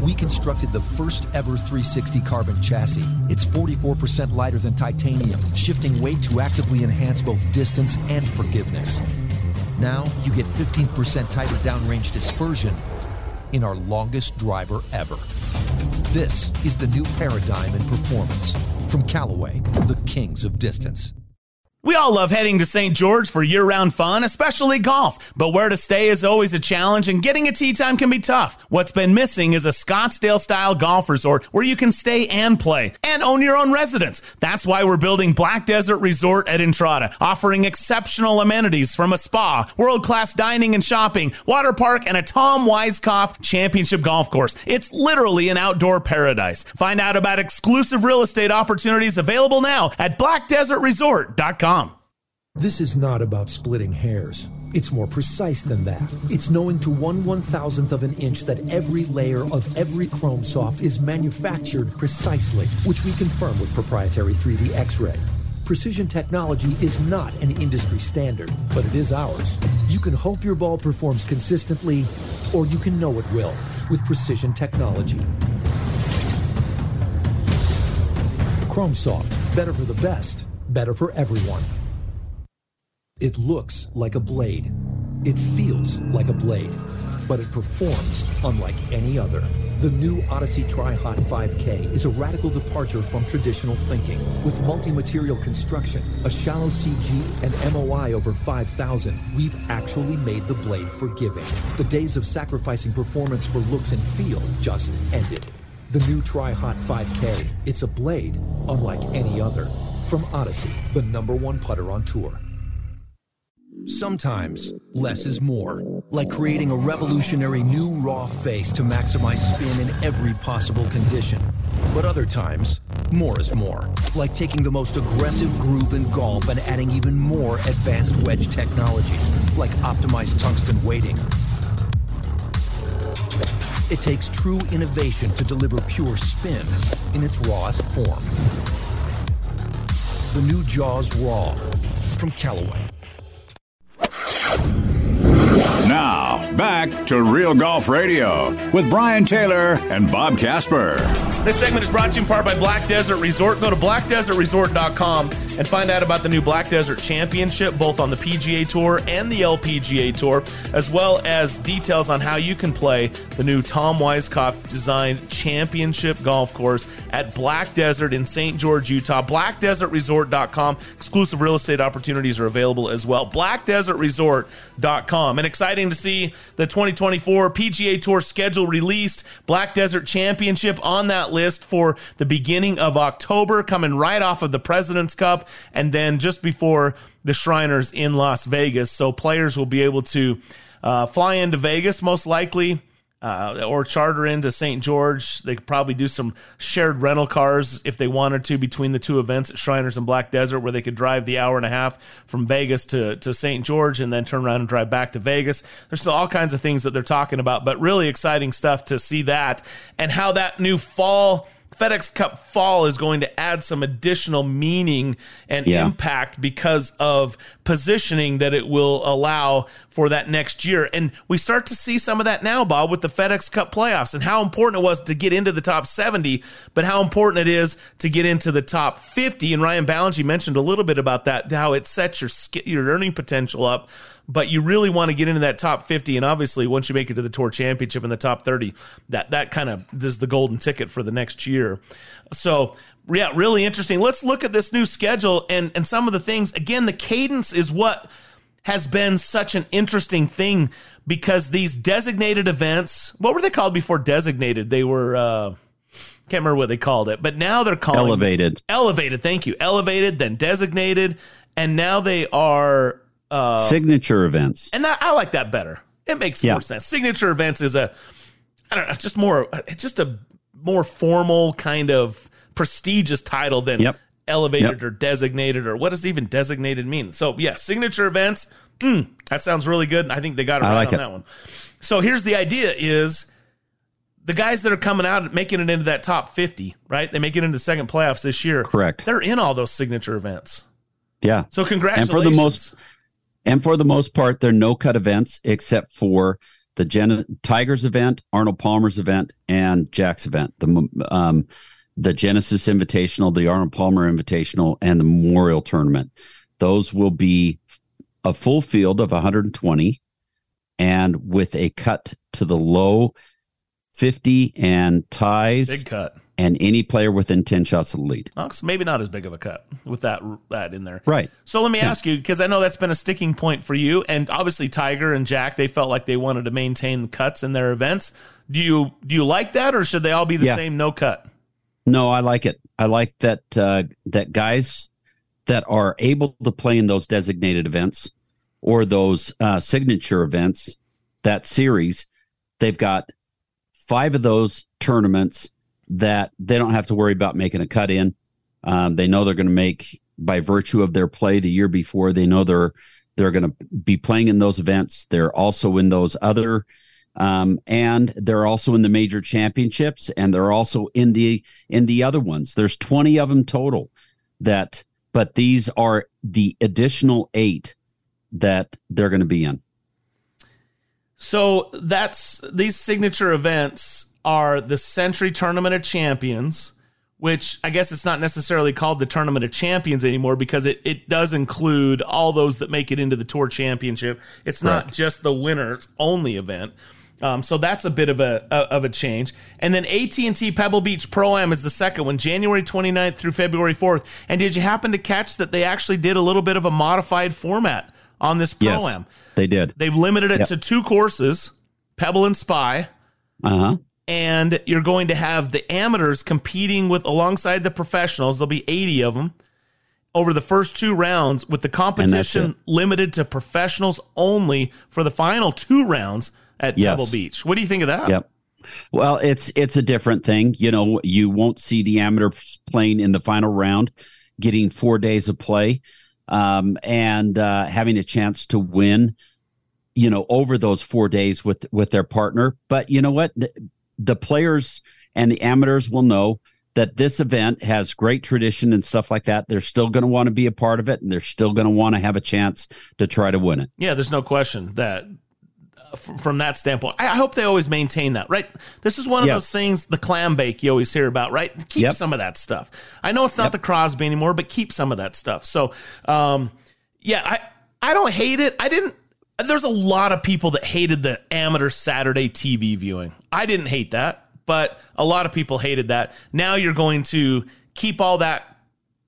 We constructed the first ever 360 carbon chassis. It's 44% lighter than titanium, shifting weight to actively enhance both distance and forgiveness. Now you get 15% tighter downrange dispersion in our longest driver ever. This is the new paradigm in performance from Callaway, the kings of distance. We all love heading to St. George for year round fun, especially golf. But where to stay is always a challenge, and getting a tee time can be tough. What's been missing is a Scottsdale style golf resort where you can stay and play and own your own residence. That's why we're building Black Desert Resort at Entrada, offering exceptional amenities from a spa, world class dining and shopping, water park, and a Tom Weiskopf championship golf course. It's literally an outdoor paradise. Find out about exclusive real estate opportunities available now at blackdesertresort.com. This is not about splitting hairs. It's more precise than that. It's knowing to one one thousandth of an inch that every layer of every Chrome Soft is manufactured precisely, which we confirm with proprietary 3D X ray. Precision technology is not an industry standard, but it is ours. You can hope your ball performs consistently, or you can know it will with precision technology. Chrome Soft, better for the best, better for everyone. It looks like a blade. It feels like a blade, but it performs unlike any other. The new Odyssey Tri-Hot 5K is a radical departure from traditional thinking. With multi-material construction, a shallow CG, and MOI over 5,000, we've actually made the blade forgiving. The days of sacrificing performance for looks and feel just ended. The new Tri-Hot 5K, it's a blade unlike any other. From Odyssey, the number one putter on tour. Sometimes less is more, like creating a revolutionary new raw face to maximize spin in every possible condition. But other times, more is more, like taking the most aggressive groove in golf and adding even more advanced wedge technology, like optimized tungsten weighting. It takes true innovation to deliver pure spin in its rawest form. The new Jaws Raw from Callaway. Now, back to Real Golf Radio with Brian Taylor and Bob Casper. This segment is brought to you in part by Black Desert Resort. Go to blackdesertresort.com and find out about the new Black Desert Championship, both on the PGA Tour and the LPGA Tour, as well as details on how you can play the new Tom Weiskopf designed championship golf course at Black Desert in St. George, Utah. BlackDesertResort.com. Exclusive real estate opportunities are available as well. BlackDesertResort.com. And exciting to see the 2024 PGA Tour schedule released. Black Desert Championship on that list for the beginning of October, coming right off of the President's Cup, and then just before the Shriners in Las Vegas. So players will be able to uh, fly into Vegas, most likely. Uh, or charter into St. George. They could probably do some shared rental cars if they wanted to between the two events at Shriners and Black Desert, where they could drive the hour and a half from Vegas to, to St. George and then turn around and drive back to Vegas. There's still all kinds of things that they're talking about, but really exciting stuff to see that and how that new fall. FedEx Cup Fall is going to add some additional meaning and Yeah. impact because of positioning that it will allow for that next year. And we start to see some of that now, Bob, with the FedEx Cup playoffs and how important it was to get into the top 70, but how important it is to get into the top 50. And Ryan Ballengee mentioned a little bit about that, how it sets your your earning potential up. But you really want to get into that top 50. And obviously, once you make it to the Tour Championship in the top 30, that, that kind of is the golden ticket for the next year. So, yeah, really interesting. Let's look at this new schedule and, and some of the things. Again, the cadence is what has been such an interesting thing because these designated events, what were they called before designated? They were, uh, can't remember what they called it, but now they're calling Elevated. Elevated, thank you. Elevated, then designated, and now they are uh, Signature events. and that, I like that better. It makes Yeah. more sense. Signature events is a, I don't know, it's just more, it's just a more formal kind of prestigious title than Yep. elevated Yep. or designated or what does even designated mean? So yeah, signature events. mm, that sounds really good. I think they got it right like on it. that one. So here's the idea: is the guys that are coming out and making it into that top 50, right? They make it into the second playoffs this year. Correct. They're in all those signature events. Yeah. So And congratulations. for the most and for the most part, they're no cut events except for the Gen- Tigers event, Arnold Palmer's event, and Jack's event. The um, the Genesis Invitational, the Arnold Palmer Invitational, and the Memorial Tournament. Those will be a full field of 120, and with a cut to the low 50 and ties, Big cut. And any player within 10 shots of the lead. Oh, so maybe not as big of a cut with that that in there. Right. So let me Yeah. ask you because I know that's been a sticking point for you, and obviously Tiger and Jack they felt like they wanted to maintain the cuts in their events. Do you do you like that, or should they all be the Yeah. same no cut? No, I like it. I like that uh, that guys that are able to play in those designated events or those uh, signature events, that series, they've got five of those tournaments that they don't have to worry about making a cut in. Um, they know they're going to make by virtue of their play the year before. They know they're They're going to be playing in those events. They're also in those other, um, and they're also in the major championships, and they're also in the in the other ones. There's 20 of them total. That, but these are the additional eight that they're going to be in. So that's these signature events are the Sentry Tournament of Champions, which I guess it's not necessarily called the Tournament of Champions anymore because it, it does include all those that make it into the Tour Championship. It's not just the winners only event. Um, so that's a bit of a, a of a change. And then AT&T Pebble Beach Pro Am is the second one, January 29th through February 4th. And did you happen to catch that they actually did a little bit of a modified format on this Pro Yes, Am? they did. They've limited it Yep. to two courses, Pebble and Spy Uh huh. And you're going to have the amateurs competing with alongside the professionals. There'll be 80 of them over the first two rounds, with the competition limited to professionals only for the final two rounds at Yes. Pebble Beach. What do you think of that? Yep. Well, it's it's a different thing. You know, you won't see the amateurs playing in the final round, getting four days of play, um, and uh, having a chance to win. You know, over those four days with with their partner. But you know what? The, players and the amateurs will know that this event has great tradition and stuff like that. They're still going to want to be a part of it, and they're still going to want to have a chance to try to win it. Yeah, there's no question that uh, from that standpoint, I hope they always maintain that, right? This is one of those things, the clam bake you always hear about, right? Keep Yep. some of that stuff. I know it's not the Crosby anymore, but keep some of that stuff. So, um, yeah, I, I don't hate it. I didn't, there's a lot of people that hated the amateur Saturday TV viewing. I didn't hate that, but a lot of people hated that. Now you're going to keep all that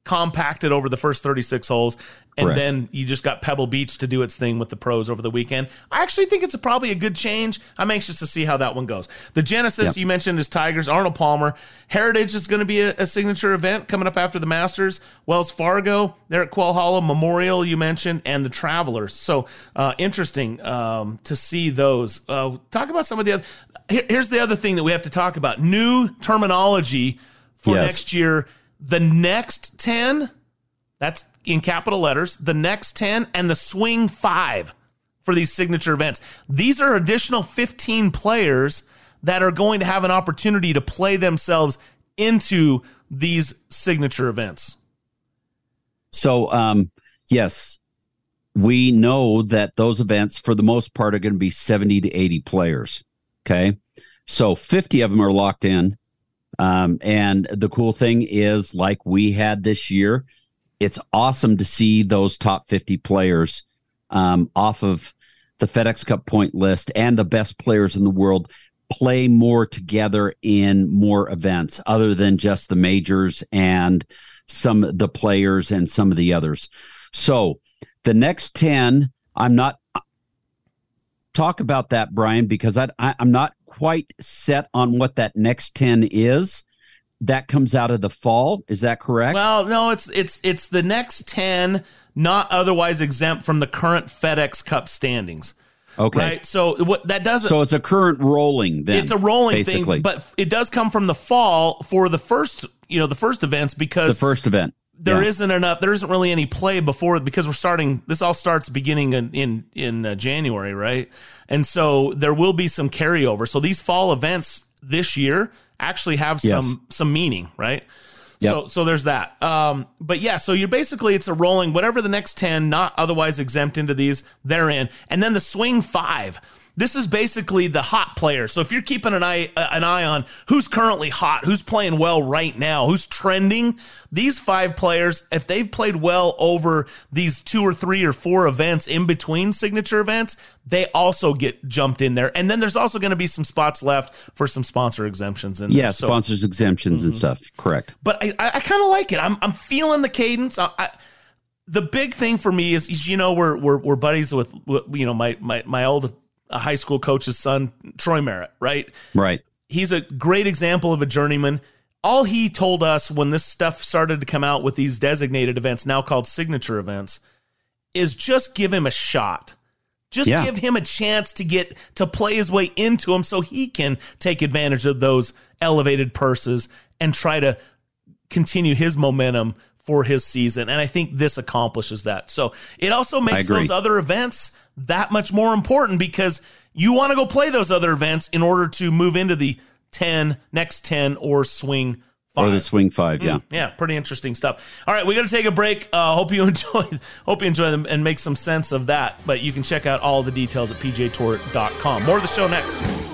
compacted over the first 36 holes and Correct. then you just got Pebble Beach to do its thing with the pros over the weekend. I actually think it's a, probably a good change. I'm anxious to see how that one goes. The Genesis Yep. you mentioned is Tigers. Arnold Palmer. Heritage is going to be a, a signature event coming up after the Masters. Wells Fargo, they're at Quail Hollow Memorial. You mentioned and the Travelers. So uh, interesting um, to see those. Uh, talk about some of the other. Here, here's the other thing that we have to talk about: new terminology for Yes. next year. The next ten. That's in capital letters. The next 10 and the swing five for these signature events. These are additional 15 players that are going to have an opportunity to play themselves into these signature events. So, um, yes, we know that those events, for the most part, are going to be 70 to 80 players. Okay. So 50 of them are locked in. Um, and the cool thing is, like we had this year, it's awesome to see those top 50 players um, off of the FedEx Cup point list and the best players in the world play more together in more events other than just the majors and some the players and some of the others. So the next 10, I'm not talk about that, Brian, because I, I I'm not quite set on what that next 10 is. That comes out of the fall. Is that correct? Well, no, it's it's it's the next 10 not otherwise exempt from the current FedEx Cup standings. Okay. Right? So what that doesn't So it's a current rolling then. it's a rolling basically. thing, but it does come from the fall for the first, you know, the first events because the first event. there Yeah. not enough there isn't really any play before because we're starting this all starts beginning in in, in uh, January, right? And so there will be some carryover. So these fall events this year actually have Yes. some some meaning, right? Yep. So so there's that. Um, but yeah, so you're basically it's a rolling whatever the next ten not otherwise exempt into these they're in, and then the swing five. This is basically the hot player. So if you're keeping an eye uh, an eye on who's currently hot, who's playing well right now, who's trending, these five players, if they've played well over these two or three or four events in between signature events, they also get jumped in there. And then there's also going to be some spots left for some sponsor exemptions and yeah. So- sponsors exemptions and stuff. Correct. but I, I, kind of like it. I'm, I'm feeling the cadence. I, I, the big thing for me is, is you know, we're, we're, we're buddies with, with, you know, my, my, my old uh, high school coach's son, Troy Merritt, right? Right. He's a great example of a journeyman. All he told us when this stuff started to come out with these designated events, now called signature events, is just give him a shot. Just Yeah. give him a chance to get to play his way into them so he can take advantage of those elevated purses and try to continue his momentum for his season. And I think this accomplishes that. So it also makes those other events that much more important because you want to go play those other events in order to move into the 10, next 10, or swing Five. Or the swing five, yeah, mm, yeah, pretty interesting stuff. All right, we got to take a break. Uh, hope you enjoy, hope you enjoy them and make some sense of that. But you can check out all the details at pgatour.com. More of the show next.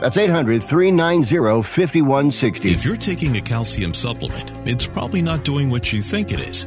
That's 800 390 5160. If you're taking a calcium supplement, it's probably not doing what you think it is.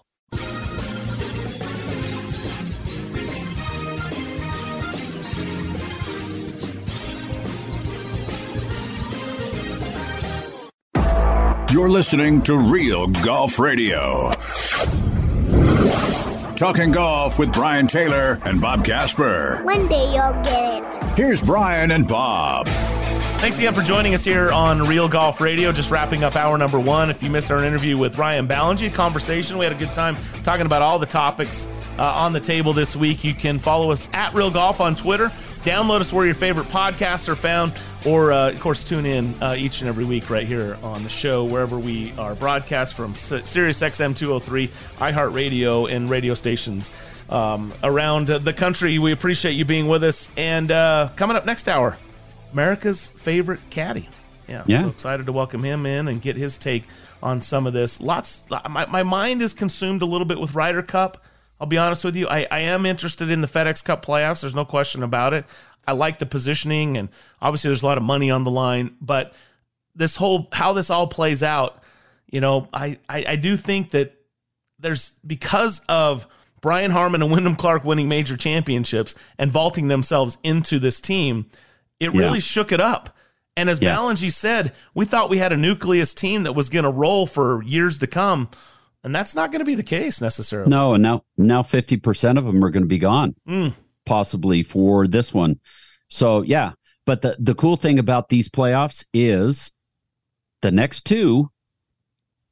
You're listening to Real Golf Radio. Talking golf with Brian Taylor and Bob Casper. One day you'll get it. Here's Brian and Bob. Thanks again for joining us here on Real Golf Radio. Just wrapping up hour number one. If you missed our interview with Ryan Ballengee, conversation, we had a good time talking about all the topics uh, on the table this week. You can follow us at Real Golf on Twitter. Download us where your favorite podcasts are found, or uh, of course tune in uh, each and every week right here on the show wherever we are broadcast from S- Sirius XM 203, iHeartRadio, and radio stations um, around the country. We appreciate you being with us. And uh, coming up next hour, America's favorite caddy. Yeah, yeah. so excited to welcome him in and get his take on some of this. Lots. My, my mind is consumed a little bit with Ryder Cup. I'll be honest with you. I, I am interested in the FedEx Cup playoffs. There's no question about it. I like the positioning, and obviously there's a lot of money on the line. But this whole how this all plays out, you know, I I, I do think that there's because of Brian Harman and Wyndham Clark winning major championships and vaulting themselves into this team, it really yeah. shook it up. And as yeah. Ballengee said, we thought we had a nucleus team that was going to roll for years to come and that's not going to be the case necessarily. No, and now now fifty percent of them are going to be gone. Mm. possibly for this one. So yeah, but the the cool thing about these playoffs is the next two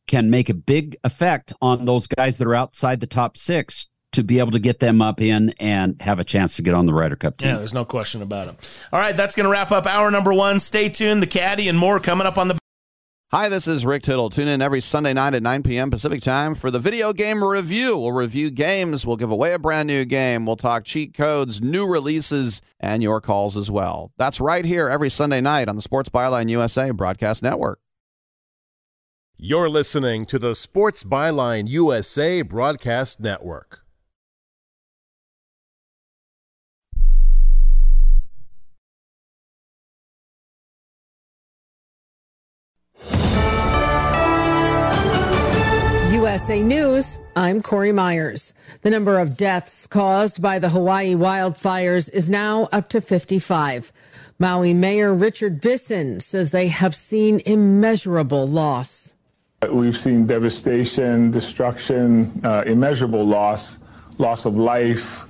can make a big effect on those guys that are outside the top six to be able to get them up in and have a chance to get on the Ryder Cup team. Yeah, there's no question about it. All right, that's going to wrap up hour number one. Stay tuned. The caddy and more coming up on the. Hi, this is Rick Tittle. Tune in every Sunday night at 9 p.m. Pacific time for the video game review. We'll review games, we'll give away a brand new game, we'll talk cheat codes, new releases, and your calls as well. That's right here every Sunday night on the Sports Byline USA Broadcast Network. You're listening to the Sports Byline USA Broadcast Network. USA News, I'm Corey Myers. The number of deaths caused by the Hawaii wildfires is now up to 55. Maui Mayor Richard Bissen says they have seen immeasurable loss. We've seen devastation, destruction, uh, immeasurable loss, loss of life,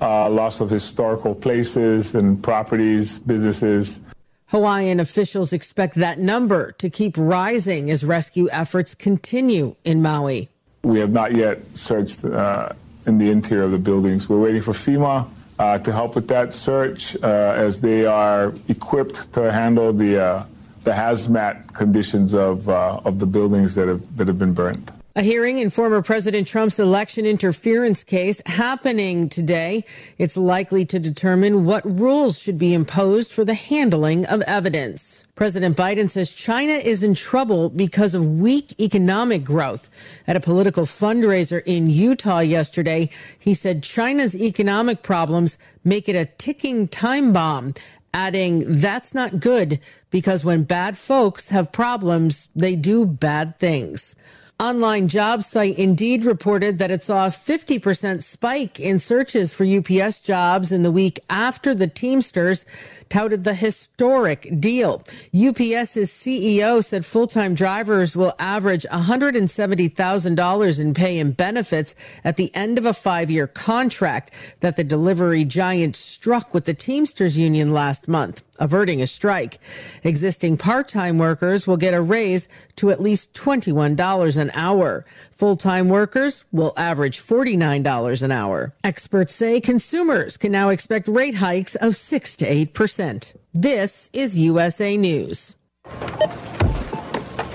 uh, loss of historical places and properties, businesses. Hawaiian officials expect that number to keep rising as rescue efforts continue in Maui. We have not yet searched uh, in the interior of the buildings. We're waiting for FEMA uh, to help with that search uh, as they are equipped to handle the, uh, the hazmat conditions of, uh, of the buildings that have, that have been burned. A hearing in former President Trump's election interference case happening today. It's likely to determine what rules should be imposed for the handling of evidence. President Biden says China is in trouble because of weak economic growth. At a political fundraiser in Utah yesterday, he said China's economic problems make it a ticking time bomb, adding, that's not good because when bad folks have problems, they do bad things. Online job site Indeed reported that it saw a 50% spike in searches for UPS jobs in the week after the Teamsters touted the historic deal. UPS's CEO said full-time drivers will average $170,000 in pay and benefits at the end of a five-year contract that the delivery giant struck with the Teamsters union last month averting a strike. Existing part-time workers will get a raise to at least $21 an hour. Full-time workers will average $49 an hour. Experts say consumers can now expect rate hikes of 6 to 8%. This is USA News.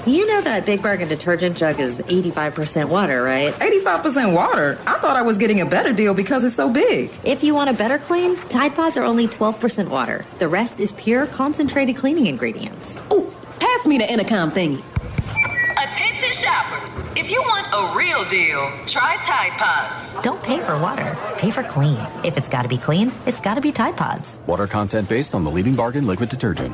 You know that Big Bargain detergent jug is 85% water, right? 85% water? I thought I was getting a better deal because it's so big. If you want a better clean, Tide Pods are only 12% water. The rest is pure concentrated cleaning ingredients. Ooh, pass me the intercom thingy. Attention shoppers. If you want a real deal, try Tide Pods. Don't pay for water, pay for clean. If it's got to be clean, it's got to be Tide Pods. Water content based on the leading bargain liquid detergent.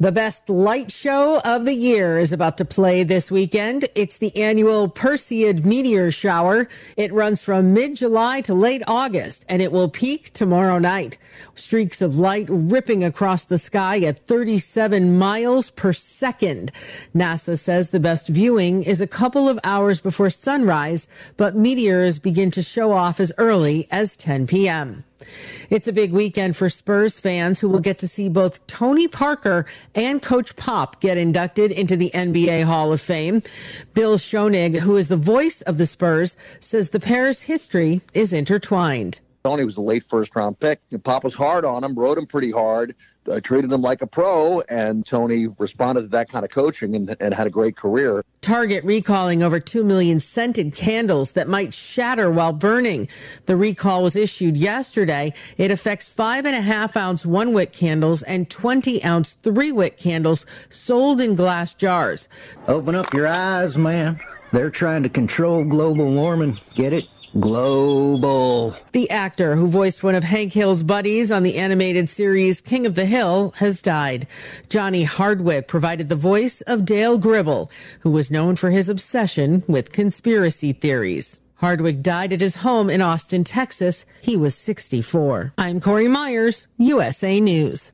The best light show of the year is about to play this weekend. It's the annual Perseid meteor shower. It runs from mid-July to late August and it will peak tomorrow night. Streaks of light ripping across the sky at 37 miles per second. NASA says the best viewing is a couple of hours before sunrise, but meteors begin to show off as early as 10 p.m. It's a big weekend for Spurs fans who will get to see both Tony Parker and Coach Pop get inducted into the NBA Hall of Fame. Bill Schoening, who is the voice of the Spurs, says the pair's history is intertwined. Tony was a late first round pick. Pop was hard on him, rode him pretty hard, uh, treated him like a pro, and Tony responded to that kind of coaching and, and had a great career. Target recalling over 2 million scented candles that might shatter while burning. The recall was issued yesterday. It affects five and a half ounce one wick candles and 20 ounce three wick candles sold in glass jars. Open up your eyes, man. They're trying to control global warming. Get it? Global. The actor who voiced one of Hank Hill's buddies on the animated series King of the Hill has died. Johnny Hardwick provided the voice of Dale Gribble, who was known for his obsession with conspiracy theories. Hardwick died at his home in Austin, Texas. He was 64. I'm Corey Myers, USA News.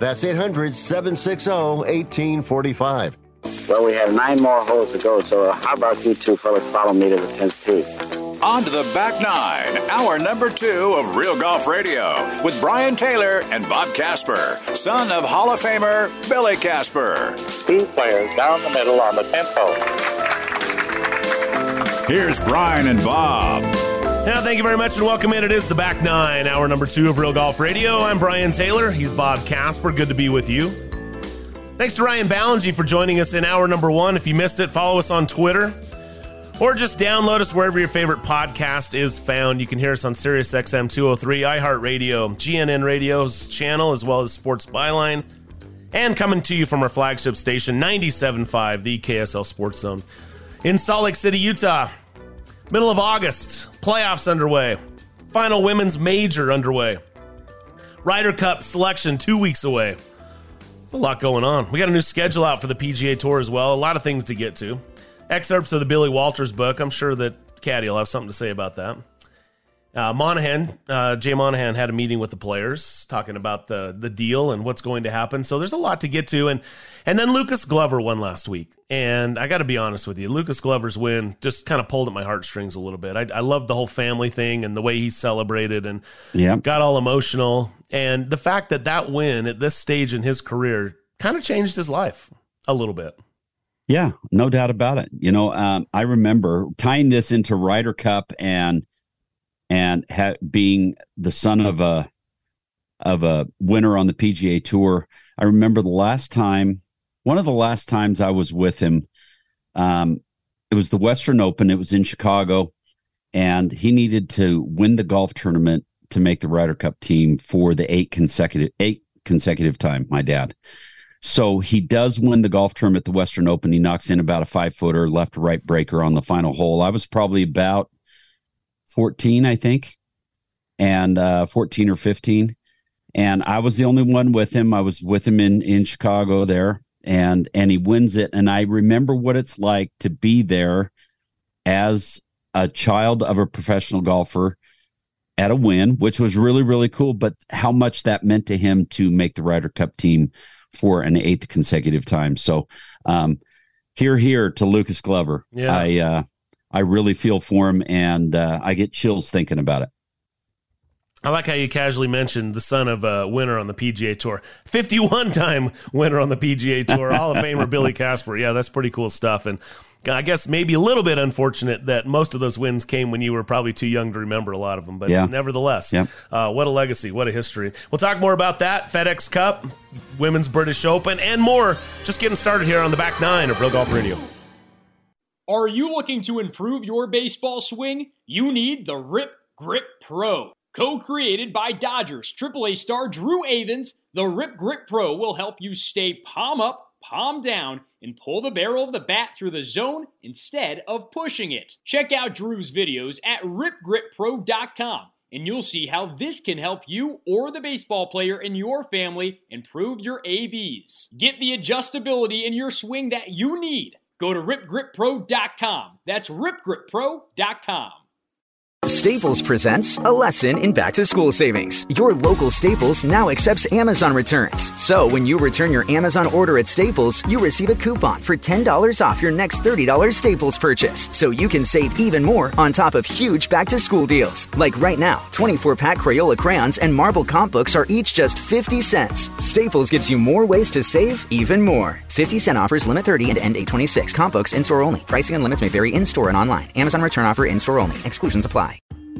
That's 800 760 1845. Well, we have nine more holes to go, so uh, how about you two fellas follow me to the 10th tee? On to the back nine, hour number two of Real Golf Radio with Brian Taylor and Bob Casper, son of Hall of Famer Billy Casper. Two players down the middle on the 10th hole. Here's Brian and Bob. Now, thank you very much and welcome in. It is the back nine, hour number two of Real Golf Radio. I'm Brian Taylor. He's Bob Casper. Good to be with you. Thanks to Ryan Ballengee for joining us in hour number one. If you missed it, follow us on Twitter or just download us wherever your favorite podcast is found. You can hear us on SiriusXM 203, iHeartRadio, GNN Radio's channel, as well as Sports Byline, and coming to you from our flagship station, 97.5, the KSL Sports Zone. In Salt Lake City, Utah, middle of August, playoffs underway, final women's major underway, Ryder Cup selection two weeks away. There's a lot going on. We got a new schedule out for the PGA Tour as well. A lot of things to get to. Excerpts of the Billy Walters book. I'm sure that Caddy will have something to say about that. Uh, Monahan, uh, Jay Monahan had a meeting with the players talking about the the deal and what's going to happen. So there's a lot to get to, and and then Lucas Glover won last week, and I got to be honest with you, Lucas Glover's win just kind of pulled at my heartstrings a little bit. I, I loved the whole family thing and the way he celebrated and Yeah. got all emotional, and the fact that that win at this stage in his career kind of changed his life a little bit. Yeah, no doubt about it. You know, um, I remember tying this into Ryder Cup and and ha- being the son of a of a winner on the PGA Tour. I remember the last time, one of the last times I was with him. Um, it was the Western Open. It was in Chicago, and he needed to win the golf tournament to make the Ryder Cup team for the eight consecutive eight consecutive time. My dad. So he does win the golf tournament at the Western Open. He knocks in about a five footer left right breaker on the final hole. I was probably about 14, I think, and uh, 14 or 15. And I was the only one with him. I was with him in, in Chicago there and, and he wins it. And I remember what it's like to be there as a child of a professional golfer at a win, which was really, really cool. But how much that meant to him to make the Ryder Cup team for an eighth consecutive time. So, um, here, here to Lucas Glover. Yeah. I, uh, I really feel for him and uh, I get chills thinking about it. I like how you casually mentioned the son of a winner on the PGA Tour, 51 time winner on the PGA Tour, Hall of Famer Billy Casper. Yeah, that's pretty cool stuff. And I guess maybe a little bit unfortunate that most of those wins came when you were probably too young to remember a lot of them. But Yeah. nevertheless, Yep. uh, what a legacy, what a history. We'll talk more about that, FedEx Cup, Women's British Open, and more. Just getting started here on the back nine of Real Golf Radio. Are you looking to improve your baseball swing? You need the Rip Grip Pro. Co created by Dodgers AAA star Drew Avans, the Rip Grip Pro will help you stay palm up, palm down, and pull the barrel of the bat through the zone instead of pushing it. Check out Drew's videos at ripgrippro.com and you'll see how this can help you or the baseball player in your family improve your ABs. Get the adjustability in your swing that you need. Go to ripgrippro.com. That's ripgrippro.com. Staples presents a lesson in back to school savings. Your local Staples now accepts Amazon returns. So when you return your Amazon order at Staples, you receive a coupon for $10 off your next $30 Staples purchase. So you can save even more on top of huge back to school deals. Like right now, 24 pack Crayola crayons and marble comp books are each just 50 cents. Staples gives you more ways to save even more. 50 cent offers limit 30 and end 826. Comp books in store only. Pricing and limits may vary in store and online. Amazon return offer in store only. Exclusions apply.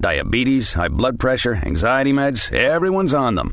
Diabetes, high blood pressure, anxiety meds, everyone's on them.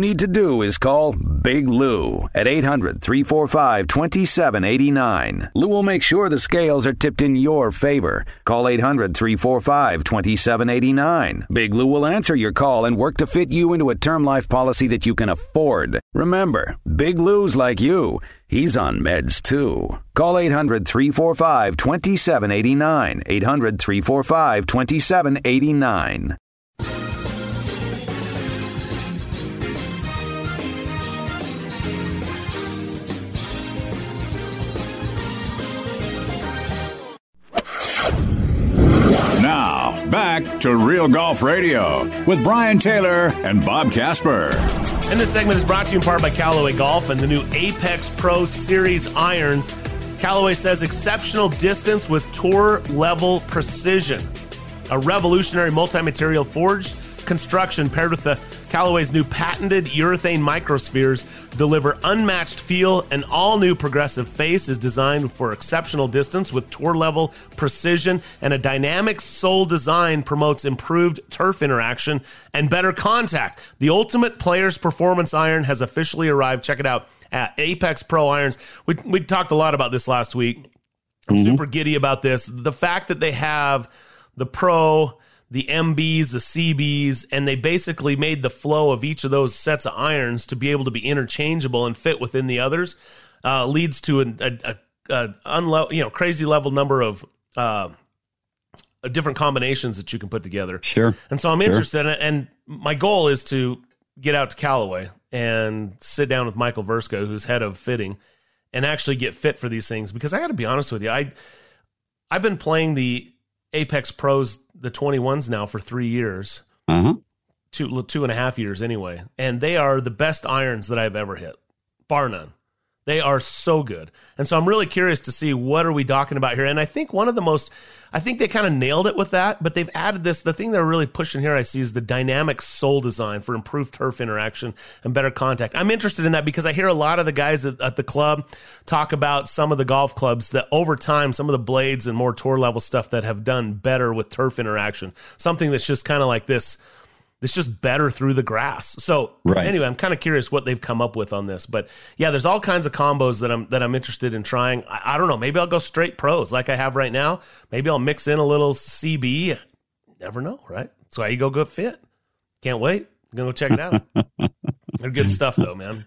need to do is call Big Lou at 800 345 2789. Lou will make sure the scales are tipped in your favor. Call 800 345 2789. Big Lou will answer your call and work to fit you into a term life policy that you can afford. Remember, Big Lou's like you. He's on meds too. Call 800 345 2789. 800 345 2789. Back to Real Golf Radio with Brian Taylor and Bob Casper. And this segment is brought to you in part by Callaway Golf and the new Apex Pro Series irons. Callaway says exceptional distance with tour level precision. A revolutionary multi material forged construction paired with the Callaway's new patented urethane microspheres deliver unmatched feel. An all new progressive face is designed for exceptional distance with tour level precision, and a dynamic sole design promotes improved turf interaction and better contact. The ultimate player's performance iron has officially arrived. Check it out at Apex Pro Irons. We, we talked a lot about this last week. I'm Mm-hmm. super giddy about this. The fact that they have the Pro, the MBs, the CBs, and they basically made the flow of each of those sets of irons to be able to be interchangeable and fit within the others uh, leads to an a, a, a unlo- you know crazy level number of uh, different combinations that you can put together. Sure. And so I'm Sure. interested, in it, and my goal is to get out to Callaway and sit down with Michael Versko, who's head of fitting, and actually get fit for these things. Because I got to be honest with you, I I've been playing the Apex Pros, the 21s now for three years, Uh-huh. two two and a half years anyway, and they are the best irons that I've ever hit, bar none. They are so good. And so I'm really curious to see what are we talking about here. And I think one of the most I think they kind of nailed it with that, but they've added this. The thing they're really pushing here, I see, is the dynamic sole design for improved turf interaction and better contact. I'm interested in that because I hear a lot of the guys at, at the club talk about some of the golf clubs that over time, some of the blades and more tour level stuff that have done better with turf interaction. Something that's just kind of like this it's just better through the grass. So Right. anyway, I'm kind of curious what they've come up with on this. But yeah, there's all kinds of combos that I'm that I'm interested in trying. I, I don't know. Maybe I'll go straight pros like I have right now. Maybe I'll mix in a little CB. Never know, right? That's why you go good fit. Can't wait. I'm gonna go check it out. They're good stuff though, man.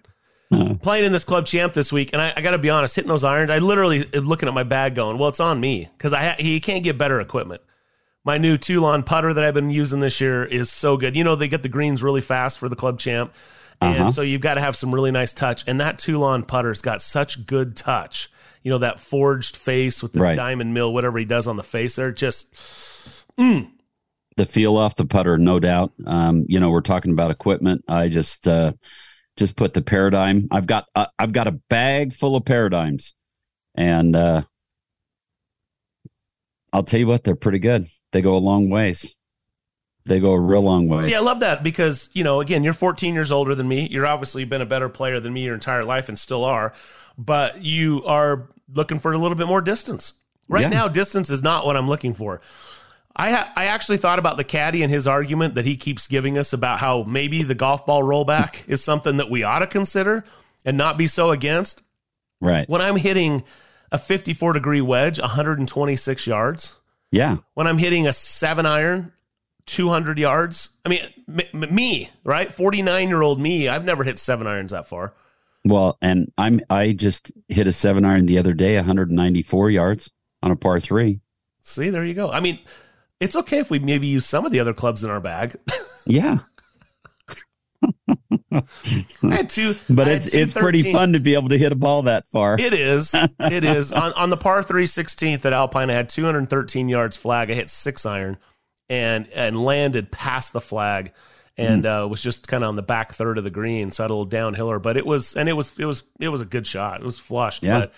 Playing in this club champ this week, and I, I got to be honest, hitting those irons. I literally looking at my bag, going, "Well, it's on me," because I ha- he can't get better equipment. My new Toulon putter that I've been using this year is so good. You know, they get the greens really fast for the club champ. And Uh-huh. so you've got to have some really nice touch. And that Toulon putter's got such good touch. You know, that forged face with the Right. diamond mill, whatever he does on the face, they're just the feel off the putter, no doubt. Um, you know, we're talking about equipment. I just uh, just put the paradigm. I've got uh, I've got a bag full of paradigms, and uh, I'll tell you what, they're pretty good. They go a long ways. They go a real long way. See, I love that because, you know, again, you're 14 years older than me. You're obviously been a better player than me your entire life and still are, but you are looking for a little bit more distance. Right Yeah. now, distance is not what I'm looking for. I ha- I actually thought about the caddy and his argument that he keeps giving us about how maybe the golf ball rollback is something that we ought to consider and not be so against. Right. When I'm hitting a 54 degree wedge, 126 yards, Yeah. when I'm hitting a seven iron, 200 yards. I mean, m- m- me, right? 49 year old me, I've never hit seven irons that far. Well, and I'm I just hit a seven iron the other day, 194 yards on a par three. See, there you go. I mean, it's okay if we maybe use some of the other clubs in our bag. Yeah. I had two, But I it's two it's pretty fun to be able to hit a ball that far. It is. It is. On, on the par 3 16th at Alpine, I had 213 yards flag. I hit six iron and and landed past the flag and uh, was just kind of on the back third of the green. So I had a little downhiller, but it was, and it was, it was, it was a good shot. It was flushed, Yeah. but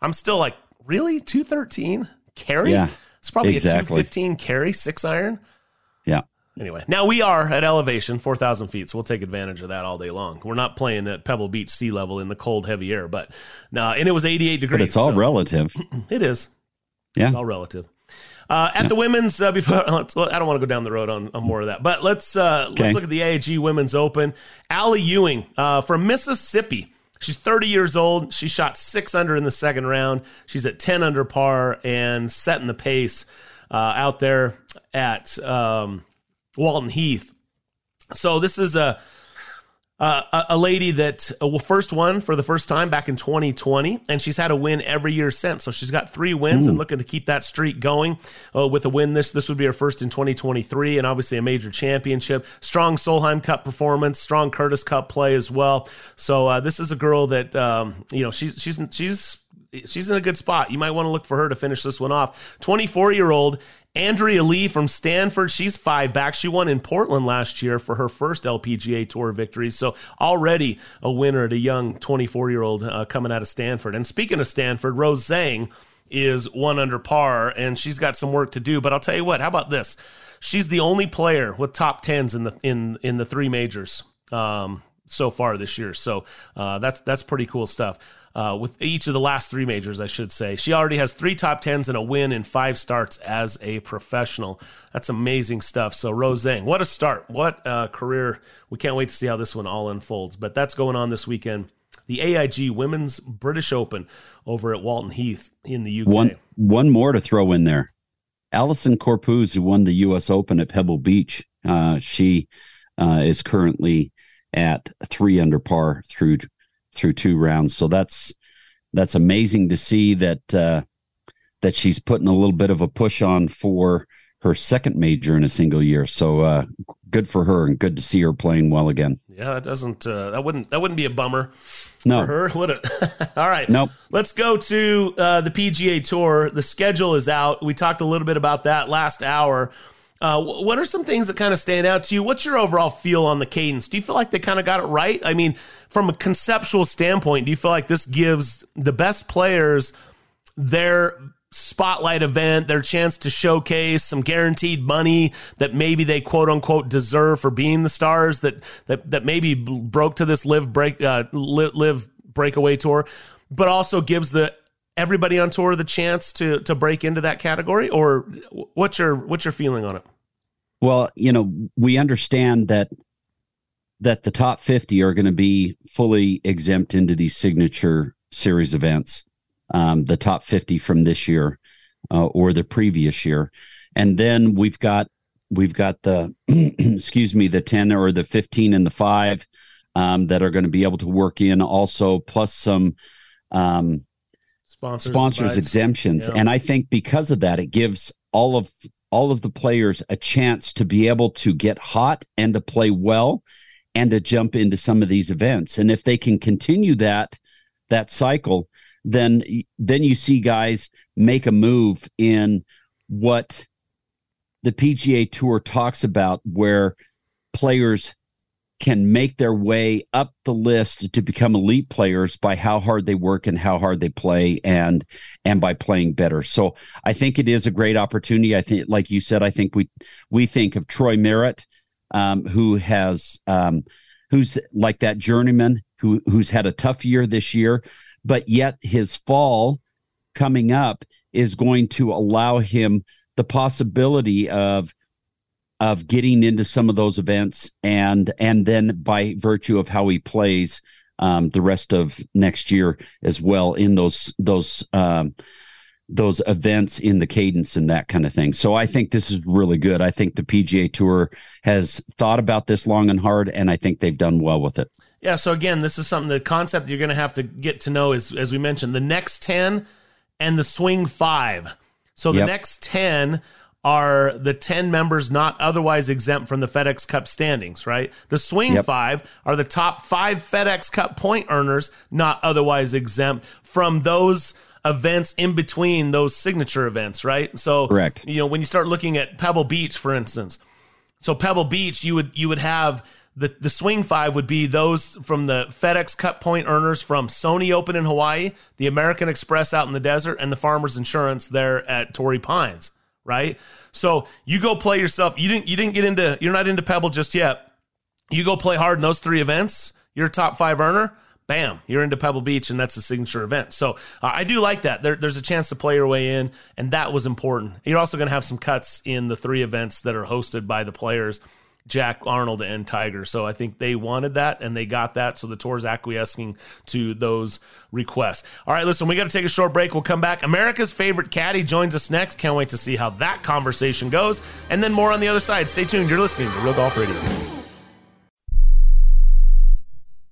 I'm still like, really? 213 carry? Yeah, It's probably exactly. a 215 carry, six iron. Yeah. Anyway, now we are at elevation, 4,000 feet, so we'll take advantage of that all day long. We're not playing at Pebble Beach sea level in the cold, heavy air, but no, and it was 88 degrees. But it's all so- relative. It is. Yeah. It's all relative. Uh, at the women's, uh, before well, I don't want to go down the road on, on more of that, but let's uh, Okay. let's look at the AIG Women's Open. Ally Ewing uh, from Mississippi. She's 30 years old. She shot six under in the second round. She's at 10 under par and setting the pace uh, out there at um, Walton Heath. So this is a uh, a, lady that uh, well, first won for the first time back in 2020, and she's had a win every year since. So she's got three wins and looking to keep that streak going uh, with a win. This this would be her first in 2023, and obviously a major championship. Strong Solheim Cup performance, strong Curtis Cup play as well. So uh, this is a girl that um, you know she's she's she's she's in a good spot. You might want to look for her to finish this one off. 24 year old Andrea Lee from Stanford. She's five back. She won in Portland last year for her first LPGA Tour victory. So already a winner at a young 24 year old uh, coming out of Stanford. And speaking of Stanford, Rose Zhang is one under par and she's got some work to do. But I'll tell you what, how about this? She's the only player with top tens in the in in the three majors. Um, so far this year. So uh, that's that's pretty cool stuff. Uh, with each of the last three majors, I should say, she already has three top tens and a win in five starts as a professional. That's amazing stuff. So Rose Zhang, what a start! What a career! We can't wait to see how this one all unfolds. But that's going on this weekend. The AIG Women's British Open over at Walton Heath in the UK. One one more to throw in there. Allisen Corpuz, who won the U.S. Open at Pebble Beach, uh, she uh, is currently at three under par through through two rounds. So that's that's amazing to see that uh, that she's putting a little bit of a push on for her second major in a single year. So uh, good for her and good to see her playing well again. Yeah, that doesn't uh, that wouldn't that wouldn't be a bummer No. for her, would it? All right. Nope. Let's go to uh, the PGA Tour. The schedule is out. We talked a little bit about that last hour. Uh, what are some things that kind of stand out to you? What's your overall feel on the cadence? Do you feel like they kind of got it right? I mean, from a conceptual standpoint, do you feel like this gives the best players their spotlight event, their chance to showcase some guaranteed money that maybe they quote unquote deserve for being the stars that that that maybe broke to this live break uh, live, breakaway tour, but also gives the everybody on tour the chance to to break into that category? Or what's your what's your feeling on it? Well you know we understand that that the top 50 are going to be fully exempt into these signature series events um, the top 50 from this year uh, or the previous year. And then we've got we've got the excuse me the 10 or the 15 and the 5 um, that are going to be able to work in also plus some um, sponsors, sponsors exemptions. Yeah. and i think because of that it gives all of all of the players a chance to be able to get hot and to play well and to jump into some of these events and if they can continue that that cycle then then you see guys make a move in what the PGA Tour talks about where players can make their way up the list to become elite players by how hard they work and how hard they play and and by playing better. So I think it is a great opportunity. I think like you said I think we we think of Troy Merritt um, who has um, who's like that journeyman who who's had a tough year this year but yet his fall coming up is going to allow him the possibility of of getting into some of those events and and then by virtue of how he plays um, the rest of next year as well in those those um, those events in the cadence and that kind of thing. So I think this is really good. I think the PGA Tour has thought about this long and hard, and I think they've done well with it. Yeah. So again, this is something the concept you're going to have to get to know is as we mentioned the next ten and the swing five. So the yep. next ten are the 10 members not otherwise exempt from the FedEx Cup standings, right? The swing yep. five are the top five FedEx Cup point earners not otherwise exempt from those events in between those signature events, right? So, correct. You know, when you start looking at Pebble Beach, for instance, so Pebble Beach, you would you would have the the swing five would be those from the FedEx Cup point earners from Sony Open in Hawaii, the American Express out in the desert, and the Farmers Insurance there at Torrey Pines right? So you go play yourself. You didn't you didn't get into you're not into Pebble just yet. You go play hard in those three events. You're a top five earner. Bam, you're into Pebble Beach, and that's a signature event. So uh, I do like that. There, there's a chance to play your way in, and that was important. You're also going to have some cuts in the three events that are hosted by the players Jack Arnold and Tiger. So I think they wanted that and they got that. So the tour's acquiescing to those requests. All right, listen, we got to take a short break. We'll come back. America's favorite caddy joins us next. Can't wait to see how that conversation goes. And then more on the other side. Stay tuned. You're listening to Real Golf Radio.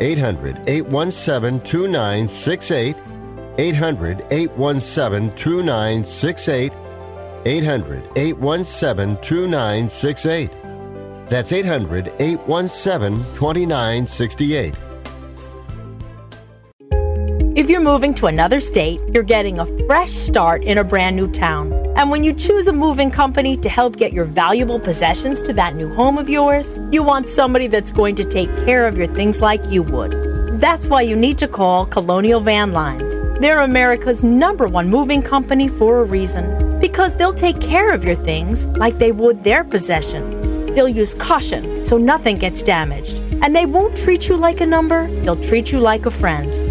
800 817 2968. 800 817 2968. 800 817 2968. That's 800 817 2968. If you're moving to another state, you're getting a fresh start in a brand new town. And when you choose a moving company to help get your valuable possessions to that new home of yours, you want somebody that's going to take care of your things like you would. That's why you need to call Colonial Van Lines. They're America's number one moving company for a reason. Because they'll take care of your things like they would their possessions. They'll use caution so nothing gets damaged. And they won't treat you like a number, they'll treat you like a friend.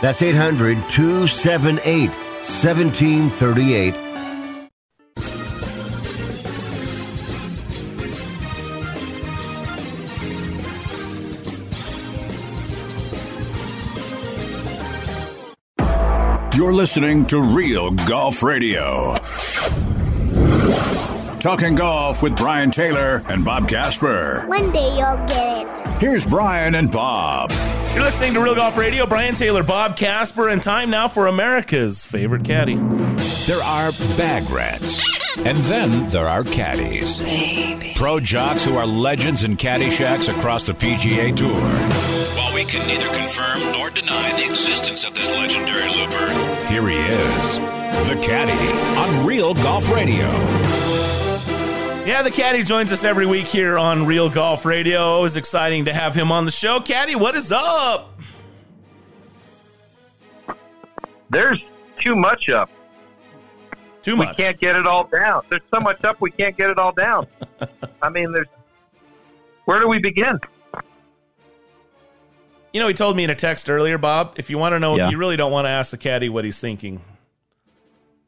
That's 800 278 1738. You're listening to Real Golf Radio. Talking golf with Brian Taylor and Bob Casper. One day you'll get it. Here's Brian and Bob. You're listening to Real Golf Radio. Brian Taylor, Bob Casper, and time now for America's favorite caddy. There are bag rats, and then there are caddies. Pro jocks who are legends in caddy shacks across the PGA Tour. While we can neither confirm nor deny the existence of this legendary looper, here he is, the caddy on Real Golf Radio. Yeah, the caddy joins us every week here on Real Golf Radio. Always exciting to have him on the show. Caddy, what is up? There's too much up. Too much. We can't get it all down. There's so much up we can't get it all down. I mean, there's. Where do we begin? You know, he told me in a text earlier, Bob. If you want to know, Yeah. you really don't want to ask the caddy what he's thinking.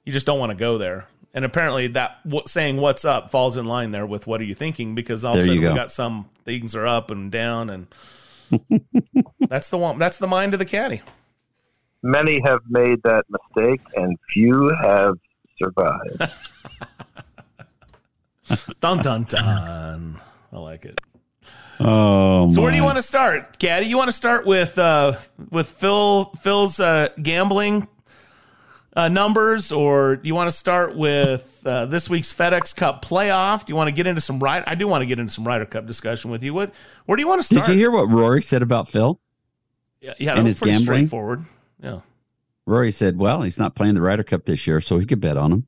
You just don't want to go there. And apparently, that what, saying "what's up" falls in line there with "what are you thinking?" Because all of a sudden you we got some things are up and down, and that's the one. That's the mind of the caddy. Many have made that mistake, and few have survived. Dun dun dun. I like it. Oh, So where do you want to start, Caddy? You want to start with uh, with Phil Phil's uh, gambling uh, numbers, or do you want to start with uh, this week's FedEx Cup playoff? Do you want to get into some ride? I do want to get into some Ryder Cup discussion with you. What? Where do you want to start? Did you hear what Rory said about Phil? Yeah, yeah, that and was his pretty gambling? straightforward. Yeah. Rory said, "Well, he's not playing the Ryder Cup this year, so he could bet on him."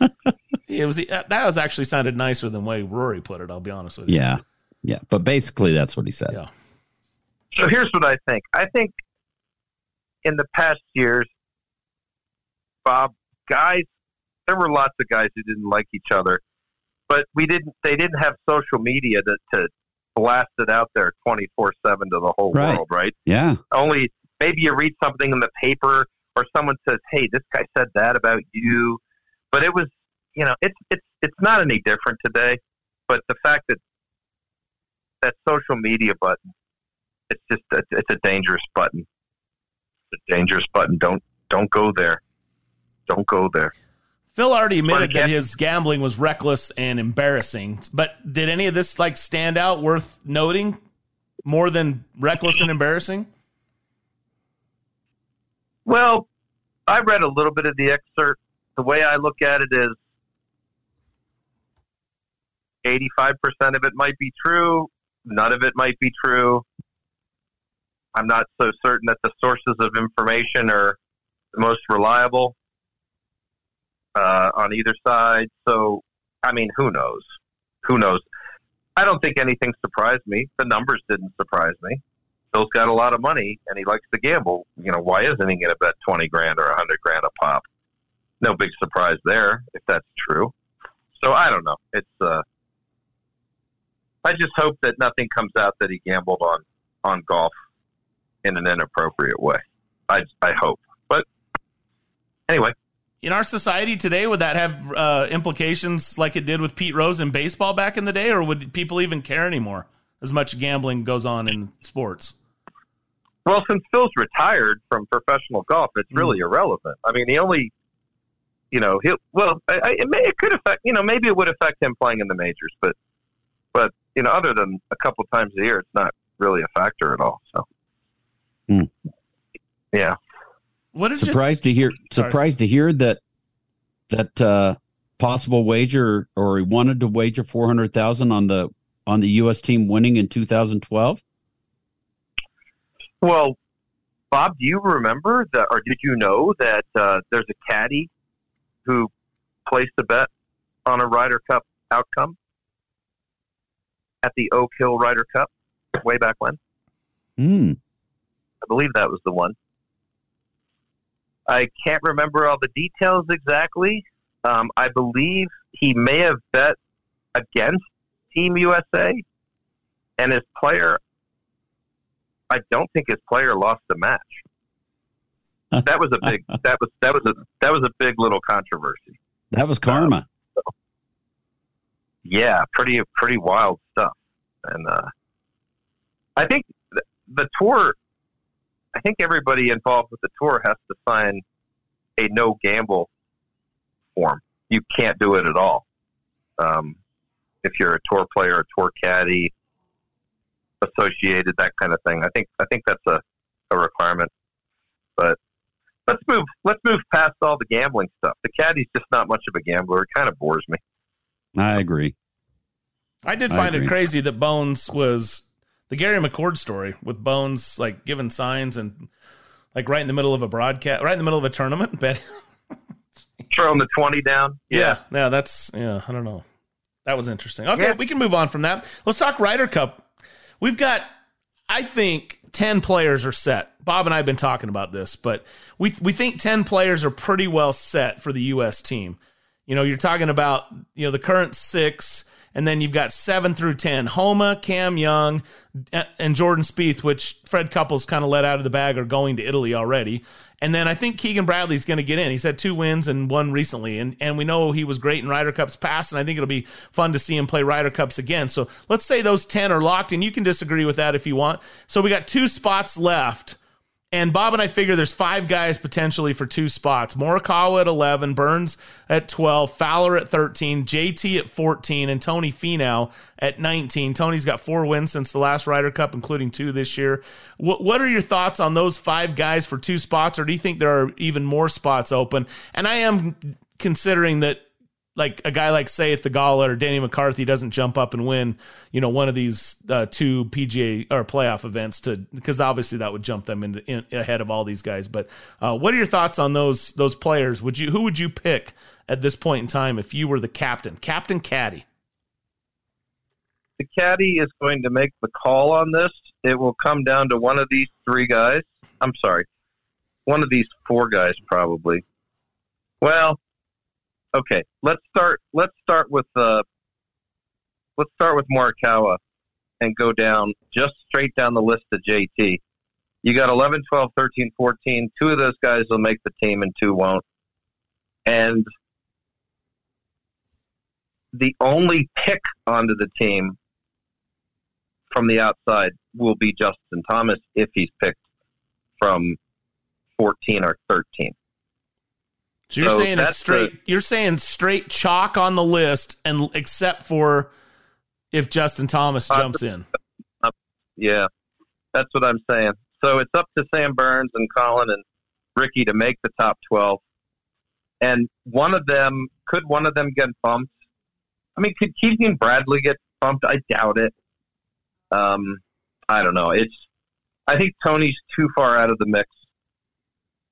It was that was actually sounded nicer than the way Rory put it. I'll be honest with you. Yeah, yeah. But basically, that's what he said. Yeah. So here's what I think. I think in the past years, Bob, guys, there were lots of guys who didn't like each other, but we didn't. They didn't have social media to, to blast it out there twenty four seven to the whole Right. world, right? Yeah. Only maybe you read something in the paper or someone says, "Hey, this guy said that about you," but it was, you know, it's it's it's not any different today. But the fact that that social media button, it's just a, it's a dangerous button. A dangerous button. Don't don't go there. Don't go there. Phil already admitted that his gambling was reckless and embarrassing. But did any of this like stand out worth noting more than reckless and embarrassing? Well, I read a little bit of the excerpt. The way I look at it is 85% of it might be true, none of it might be true. I'm not so certain that the sources of information are the most reliable uh, on either side. So, I mean, who knows? Who knows? I don't think anything surprised me. The numbers didn't surprise me. Phil's got a lot of money and he likes to gamble. You know, why isn't he going to bet 20 grand or 100 grand a pop? No big surprise there if that's true. So I don't know. It's, uh, I just hope that nothing comes out that he gambled on on golf in an inappropriate way. I I hope, but anyway. In our society today, would that have uh, implications like it did with Pete Rose in baseball back in the day, or would people even care anymore? As much gambling goes on in sports. Well, since Phil's retired from professional golf, it's really mm. irrelevant. I mean, the only, you know, he well, I, it may it could affect, you know, maybe it would affect him playing in the majors, but, but you know, other than a couple times a year, it's not really a factor at all. So, mm. yeah. What is surprised your... to hear? Surprised to hear that that uh, possible wager, or he wanted to wager four hundred thousand on the on the U.S. team winning in 2012. Well, Bob, do you remember that, or did you know that uh, there's a caddy who placed a bet on a Ryder Cup outcome at the Oak Hill Ryder Cup way back when? Hmm. I believe that was the one. I can't remember all the details exactly. Um, I believe he may have bet against Team USA, and his player. I don't think his player lost the match. That was a big. that was that was a that was a big little controversy. That was karma. Um, so, yeah, pretty pretty wild stuff, and uh, I think the, the tour I think everybody involved with the tour has to sign a no gamble form. You can't do it at all. Um, if you're a tour player, a tour caddy, associated, that kind of thing. I think I think that's a, a requirement. But let's move let's move past all the gambling stuff. The caddy's just not much of a gambler. It kind of bores me. I agree. I did find I it crazy that Bones was the Gary McCord story with Bones like giving signs and like right in the middle of a broadcast, right in the middle of a tournament, bet throwing the twenty down. Yeah. yeah, yeah, that's yeah. I don't know. That was interesting. Okay, yeah. we can move on from that. Let's talk Ryder Cup. We've got, I think, ten players are set. Bob and I have been talking about this, but we we think ten players are pretty well set for the U.S. team. You know, you're talking about you know the current six and then you've got seven through 10. Homa, Cam Young, and Jordan Spieth, which Fred Couples kind of let out of the bag, are going to Italy already. And then I think Keegan Bradley's going to get in. He's had two wins and one recently. And, and we know he was great in Ryder Cups past, and I think it'll be fun to see him play Ryder Cups again. So let's say those 10 are locked, and you can disagree with that if you want. So we got two spots left and Bob and I figure there's five guys potentially for two spots. Morikawa at 11, Burns at 12, Fowler at 13, JT at 14, and Tony Finau at 19. Tony's got four wins since the last Ryder Cup, including two this year. What, what are your thoughts on those five guys for two spots, or do you think there are even more spots open? And I am considering that like a guy like say at Theegala or Danny McCarthy doesn't jump up and win, you know, one of these uh, two PGA or playoff events to because obviously that would jump them into in, ahead of all these guys. But uh, what are your thoughts on those those players? Would you who would you pick at this point in time if you were the captain, Captain Caddy? The caddy is going to make the call on this. It will come down to one of these three guys. I'm sorry, one of these four guys probably. Well, okay, let's start. Let's start with uh, let's start with Morikawa and go down just straight down the list to JT. You got 11, 12, 13, 14. Two of those guys will make the team and two won't. And the only pick onto the team from the outside will be Justin Thomas if he's picked from 14 or 13. So you're so saying it's straight. The, you're saying straight chalk on the list, and except for if Justin Thomas uh, jumps in. Uh, yeah, that's what I'm saying. So it's up to Sam Burns and Collin and Rickie to make the top twelve, and one of them could one of them get bumped. I mean, could Keegan Bradley get bumped? I doubt it. Um, I don't know. It's I think Tony's too far out of the mix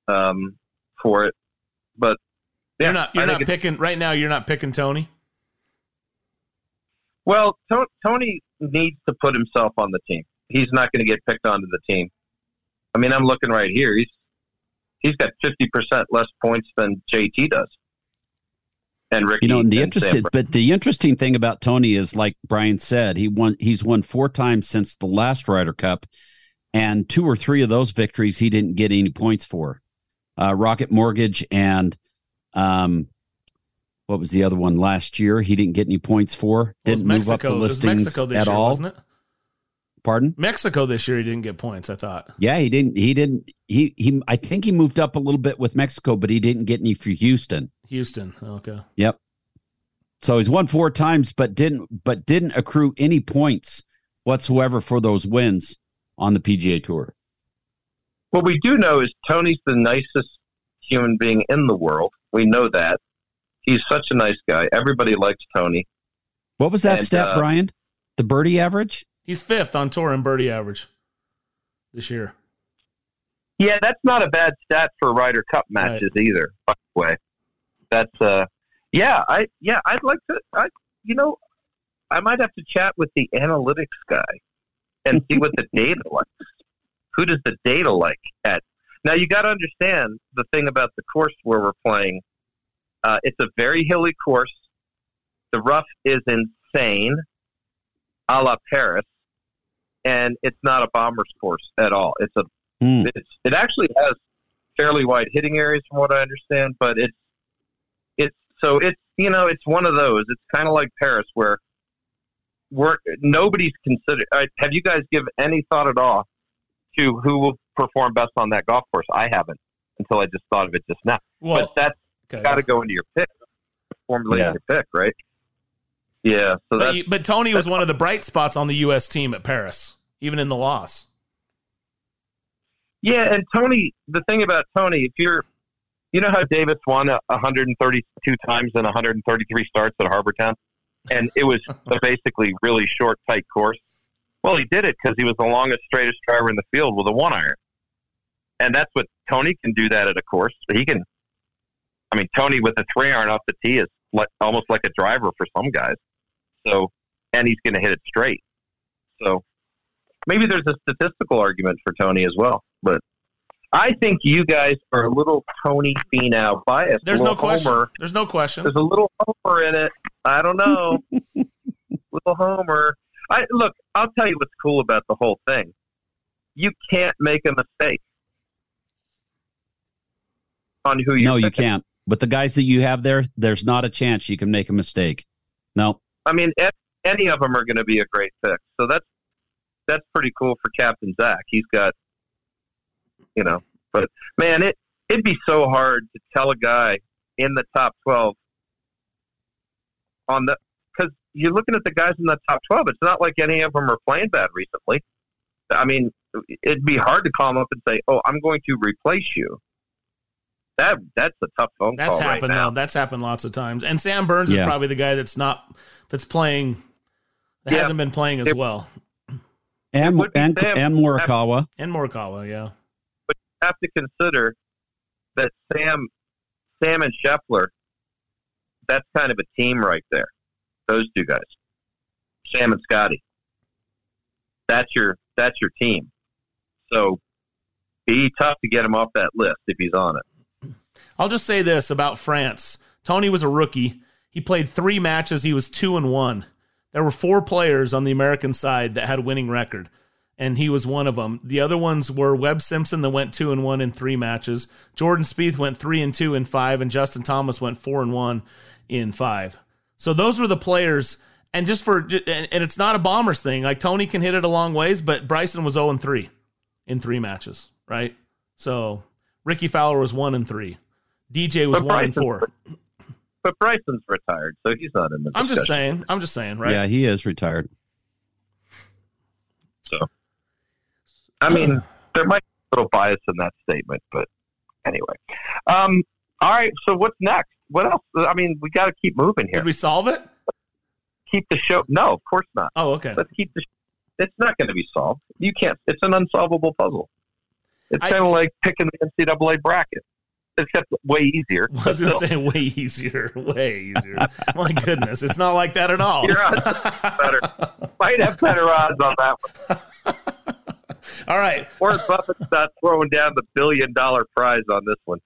um, for it. But yeah, you're not you're not picking right now. You're not picking Tony. Well, to- Tony needs to put himself on the team. He's not going to get picked onto the team. I mean, I'm looking right here. He's he's got 50% less points than JT does. and Rickie. You know, and the and interesting, but the interesting thing about Tony is, like Brian said, he won. He's won four times since the last Ryder Cup, and two or three of those victories he didn't get any points for. Uh, Rocket Mortgage and um, what was the other one last year? He didn't get any points for. Well, Didn't move up Mexico- the it was listings Mexico this at year, all. wasn't it? Pardon? Mexico this year, he didn't get points. I thought. Yeah, he didn't. He didn't. He he. I think he moved up a little bit with Mexico, but he didn't get any for Houston. Houston. Okay. Yep. So he's won four times, but didn't but didn't accrue any points whatsoever for those wins on the PGA Tour. What we do know is Tony's the nicest human being in the world. We know that. He's such a nice guy. Everybody likes Tony. What was that And, stat, uh, Brian? The birdie average? He's fifth on tour in birdie average this year. Yeah, that's not a bad stat for Ryder Cup matches either. By the way, that's uh, yeah, I yeah, I'd like to. I you know, I might have to chat with the analytics guy and see what the data likes. Who does the data like at? Now you got to understand the thing about the course where we're playing. Uh, it's a very hilly course. The rough is insane, a la Paris, and it's not a bomber's course at all. It's a it's, it actually has fairly wide hitting areas from what I understand, but it's it's so it's you know it's one of those. It's kind of like Paris where we're nobody's considered. Have you guys give any thought at all to who will perform best on that golf course? I haven't until I just thought of it just now. Well, but that's okay. got to go into your pick, formulate Yeah. your pick, right? Yeah. So But, you- but Tony was one of the bright spots on the U.S. team at Paris, even in the loss. Yeah, and Tony, the thing about Tony, if you're, you know how Davis won a 132 times in 133 starts at Harbour Town, and it was a basically really short, tight course. Well, he did it because he was the longest, straightest driver in the field with a one iron, and that's what Tony can do. That at a course, he can. I mean, Tony with a three iron off the tee is like, almost like a driver for some guys. So, and he's going to hit it straight. So, maybe there's a statistical argument for Tony as well. But I think you guys are a little Tony Finau biased. There's no question. Homer. There's no question. There's a little Homer in it. I don't know. little Homer. I look. I'll tell you what's cool about the whole thing. You can't make a mistake on who you. No, you can't. But the guys that you have there, there's not a chance you can make a mistake. No. I mean, any of them are going to be a great pick. So that's that's pretty cool for Captain Zach. He's got, you know, but man, it it'd be so hard to tell a guy in the top twelve on the you're looking at the guys in the top twelve. It's not like any of them are playing bad recently. I mean, it'd be hard to call them up and say, "Oh, I'm going to replace you." That that's a tough phone That's call right happened now. though. That's happened lots of times. And Sam Burns Yeah. is probably the guy that's not that's playing that Yeah. hasn't been playing as It- well. And would and, Sam. and Morikawa. And Morikawa, yeah. but you have to consider that Sam, Sam and Scheffler, that's kind of a team right there. Those two guys, Sam and Scotty. That's your that's your team. So, be tough to get him off that list if he's on it. I'll just say this about France. Tony was a rookie. He played three matches. He was two and one. There were four players on the American side that had a winning record, and he was one of them. The other ones were Webb Simpson that went two and one in three matches. Jordan Spieth went three and two in five, and Justin Thomas went four and one in five. So those were the players. And just for and and it's not a bombers thing. Like Tony can hit it a long ways, but Bryson was zero and three in three matches, right? So Rickie Fowler was one and three. DJ was But one and four. But Bryson's retired, so he's not in the. I'm just saying. I'm just saying, right? Yeah, he is retired. So, I mean, there might be a little bias in that statement, but anyway. Um, all right. So what's next? What else? I mean, we got to keep moving here. Did we solve it? Keep the show. No, of course not. Oh, okay. Let's keep the. It's not going to be solved. You can't. It's an unsolvable puzzle. It's kind of like picking the NCAA bracket, except way easier. I was gonna still. say way easier, way easier. My goodness, it's not like that at all. Your odds better. Might have better odds on that one. All right. Warren Buffett's not throwing down the billion dollar prize on this one.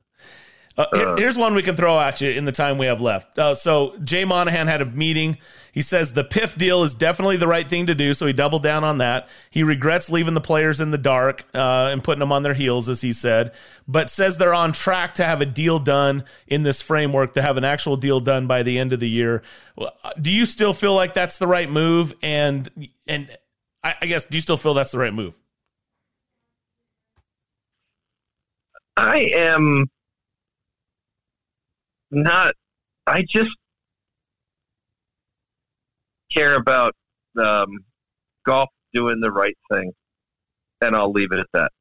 Uh, here- here's one we can throw at you in the time we have left. Uh, so Jay Monahan had a meeting. He says the PIF deal is definitely the right thing to do, so he doubled down on that. He regrets leaving the players in the dark uh, and putting them on their heels, as he said, but says they're on track to have a deal done in this framework, to have an actual deal done by the end of the year. Uh, Do you still feel like that's the right move? And and I, I guess do you still feel that's the right move? I am not. I just care about um, golf doing the right thing, and I'll leave it at that.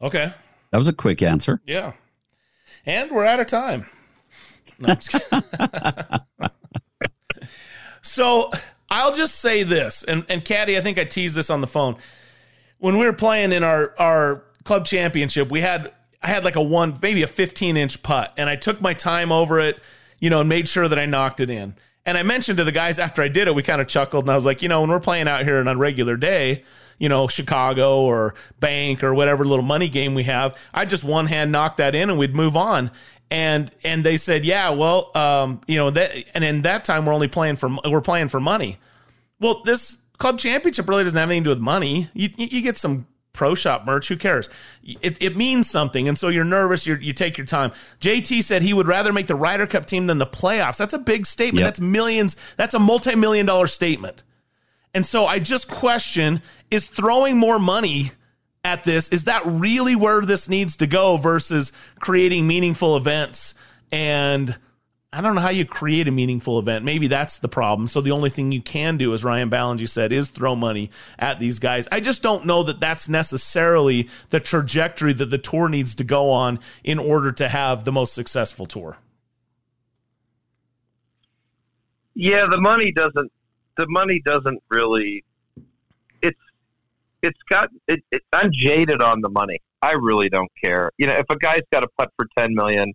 Okay. That was a quick answer. Yeah. And we're out of time. No, I'm just so I'll just say this, and and Caddy, I think I teased this on the phone. When we were playing in our our club championship, we had I had like a one, maybe a 15 inch putt, and I took my time over it, you know, and made sure that I knocked it in. And I mentioned to the guys after I did it, we kind of chuckled, and I was like, you know, when we're playing out here on a regular day, you know, Chicago or Bank or whatever little money game we have, I just one hand knock that in and we'd move on. And and they said, yeah, well, um, you know, that and in that time we're only playing for we're playing for money. Well, this club championship really doesn't have anything to do with money. You you get some pro shop merch. Who cares? It, it means something, and so you're nervous. you you take your time. JT said he would rather make the Ryder Cup team than the playoffs. That's a big statement. Yep. That's millions. That's a multi million dollar statement. And so I just question: Is throwing more money at this is that really where this needs to go versus creating meaningful events and I don't know how you create a meaningful event. Maybe that's the problem. So the only thing you can do, as Ryan Ballengee said, is throw money at these guys. I just don't know that that's necessarily the trajectory that the tour needs to go on in order to have the most successful tour. Yeah, the money doesn't. The money doesn't really. It's. It's got. It, it, I'm jaded on the money. I really don't care. You know, if a guy's got a putt for ten million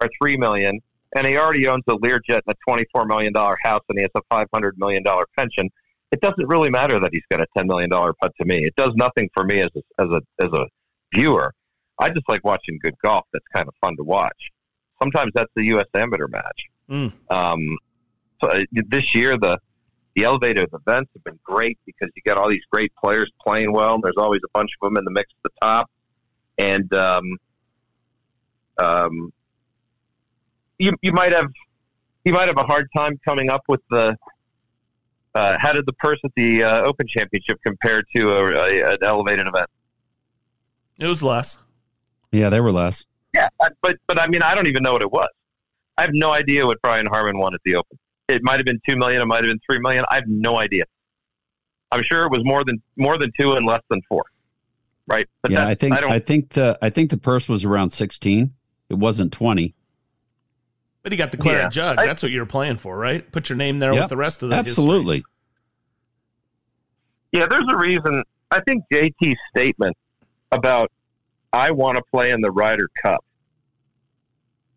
or three million, and he already owns a Learjet and a twenty-four million dollar house, and he has a five hundred million dollar pension, it doesn't really matter that he's got a ten million dollar putt to me. It does nothing for me as a, as a as a viewer. I just like watching good golf. That's kind of fun to watch. Sometimes that's the U.S. Amateur match. Mm. Um, so uh, this year, the the elevated events have been great because you got all these great players playing well. And there's always a bunch of them in the mix at the top, and um, um, you you might have you might have a hard time coming up with the uh, how did the purse at the uh, Open Championship compare to a, a, an elevated event? It was less. Yeah, they were less. Yeah, but but I mean, I don't even know what it was. I have no idea what Brian Harman won at the Open. It might have been two million. It might have been three million. I have no idea. I'm sure it was more than more than two and less than four. Right? But yeah, I think I don't. I, think the I think the purse was around sixteen. It wasn't twenty. But he got the claret Yeah. jug. I- That's what you're playing for, right? Put your name there Yep, with the rest of the history. Absolutely. Yeah, there's a reason. I think JT's statement about I want to play in the Ryder Cup.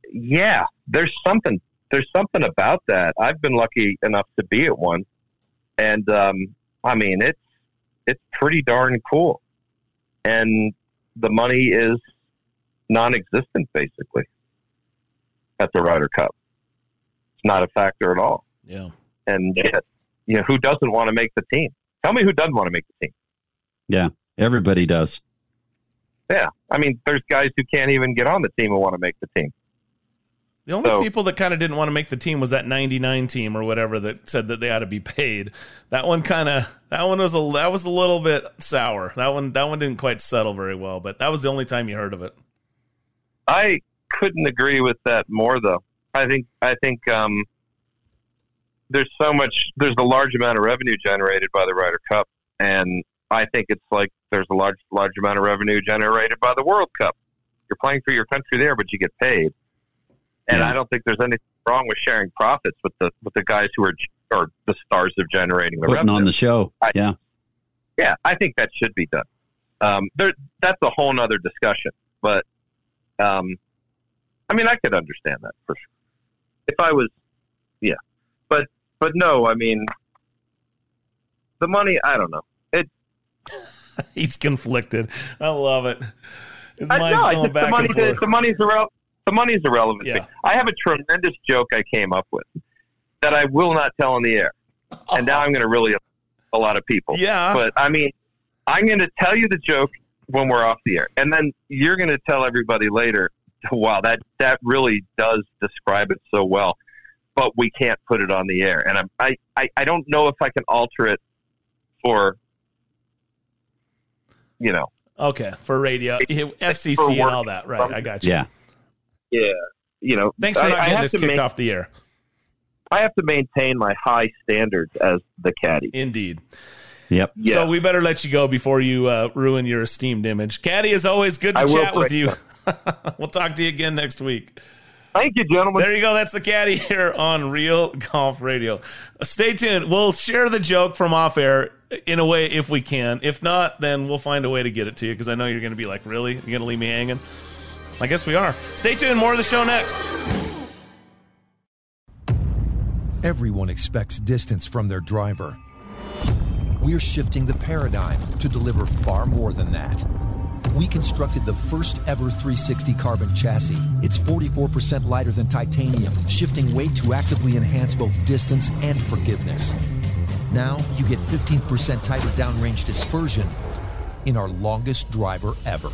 Yeah, there's something. There's something about that. I've been lucky enough to be at one, and um, I mean it's it's pretty darn cool, and the money is non-existent basically at the Ryder Cup. It's not a factor at all Yeah. and yet, you know, who doesn't want to make the team? Tell me who doesn't want to make the team. Yeah, everybody does. Yeah, I mean, there's guys who can't even get on the team who want to make the team. The only So- people that kind of didn't want to make the team was that 99 team or whatever that said that they ought to be paid. That one kind of that one was a that was a little bit sour. That one that one didn't quite settle very well, but that was the only time you heard of it. I couldn't agree with that more, though. I think I think um, there's so much. There's a large amount of revenue generated by the Ryder Cup, and I think it's like there's a large large amount of revenue generated by the World Cup. You're playing for your country there, but you get paid. And I don't think there's anything wrong with sharing profits with the with the guys who are or the stars of generating the Putting revenue. on the show. I- yeah. Yeah, I think that should be done. Um, there, that's a whole nother discussion. But, um, I mean, I could understand that for sure. If I was, yeah, but but no, I mean, the money. I don't know. It He's conflicted. I love it. His I, mind's no, going just, the money. and forth. the money's irrelevant. The money's irrelevant. Yeah. I have a tremendous joke I came up with that I will not tell on the air, and now I'm going to really a lot of people. Yeah. But I mean, I'm going to tell you the joke when we're off the air, and then you're going to tell everybody later. Wow, that that really does describe it so well, but we can't put it on the air, and I'm, I I I don't know if I can alter it for you know Okay, for radio, FCC For and all that. Right, I got you. Yeah. yeah you know Thanks for I- not I getting have this to kicked ma- off the air. I have to maintain my high standards as the caddy. Indeed. Yep. Yeah. So we better let you go before you uh, ruin your esteemed image. Caddy, is always, good to I chat with correct you. we'll talk to you again next week. Thank you, gentlemen. There you go. That's the caddy here on Real Golf Radio. Stay tuned. We'll share the joke from off air in a way if we can. If not, then we'll find a way to get it to you because I know you're going to be like, really? You're going to leave me hanging? I guess we are. Stay tuned. More of the show next. Everyone expects distance from their driver. We're shifting the paradigm to deliver far more than that. We constructed the first ever 360 carbon chassis. It's 44% lighter than titanium, shifting weight to actively enhance both distance and forgiveness. Now you get 15% tighter downrange dispersion in our longest driver ever.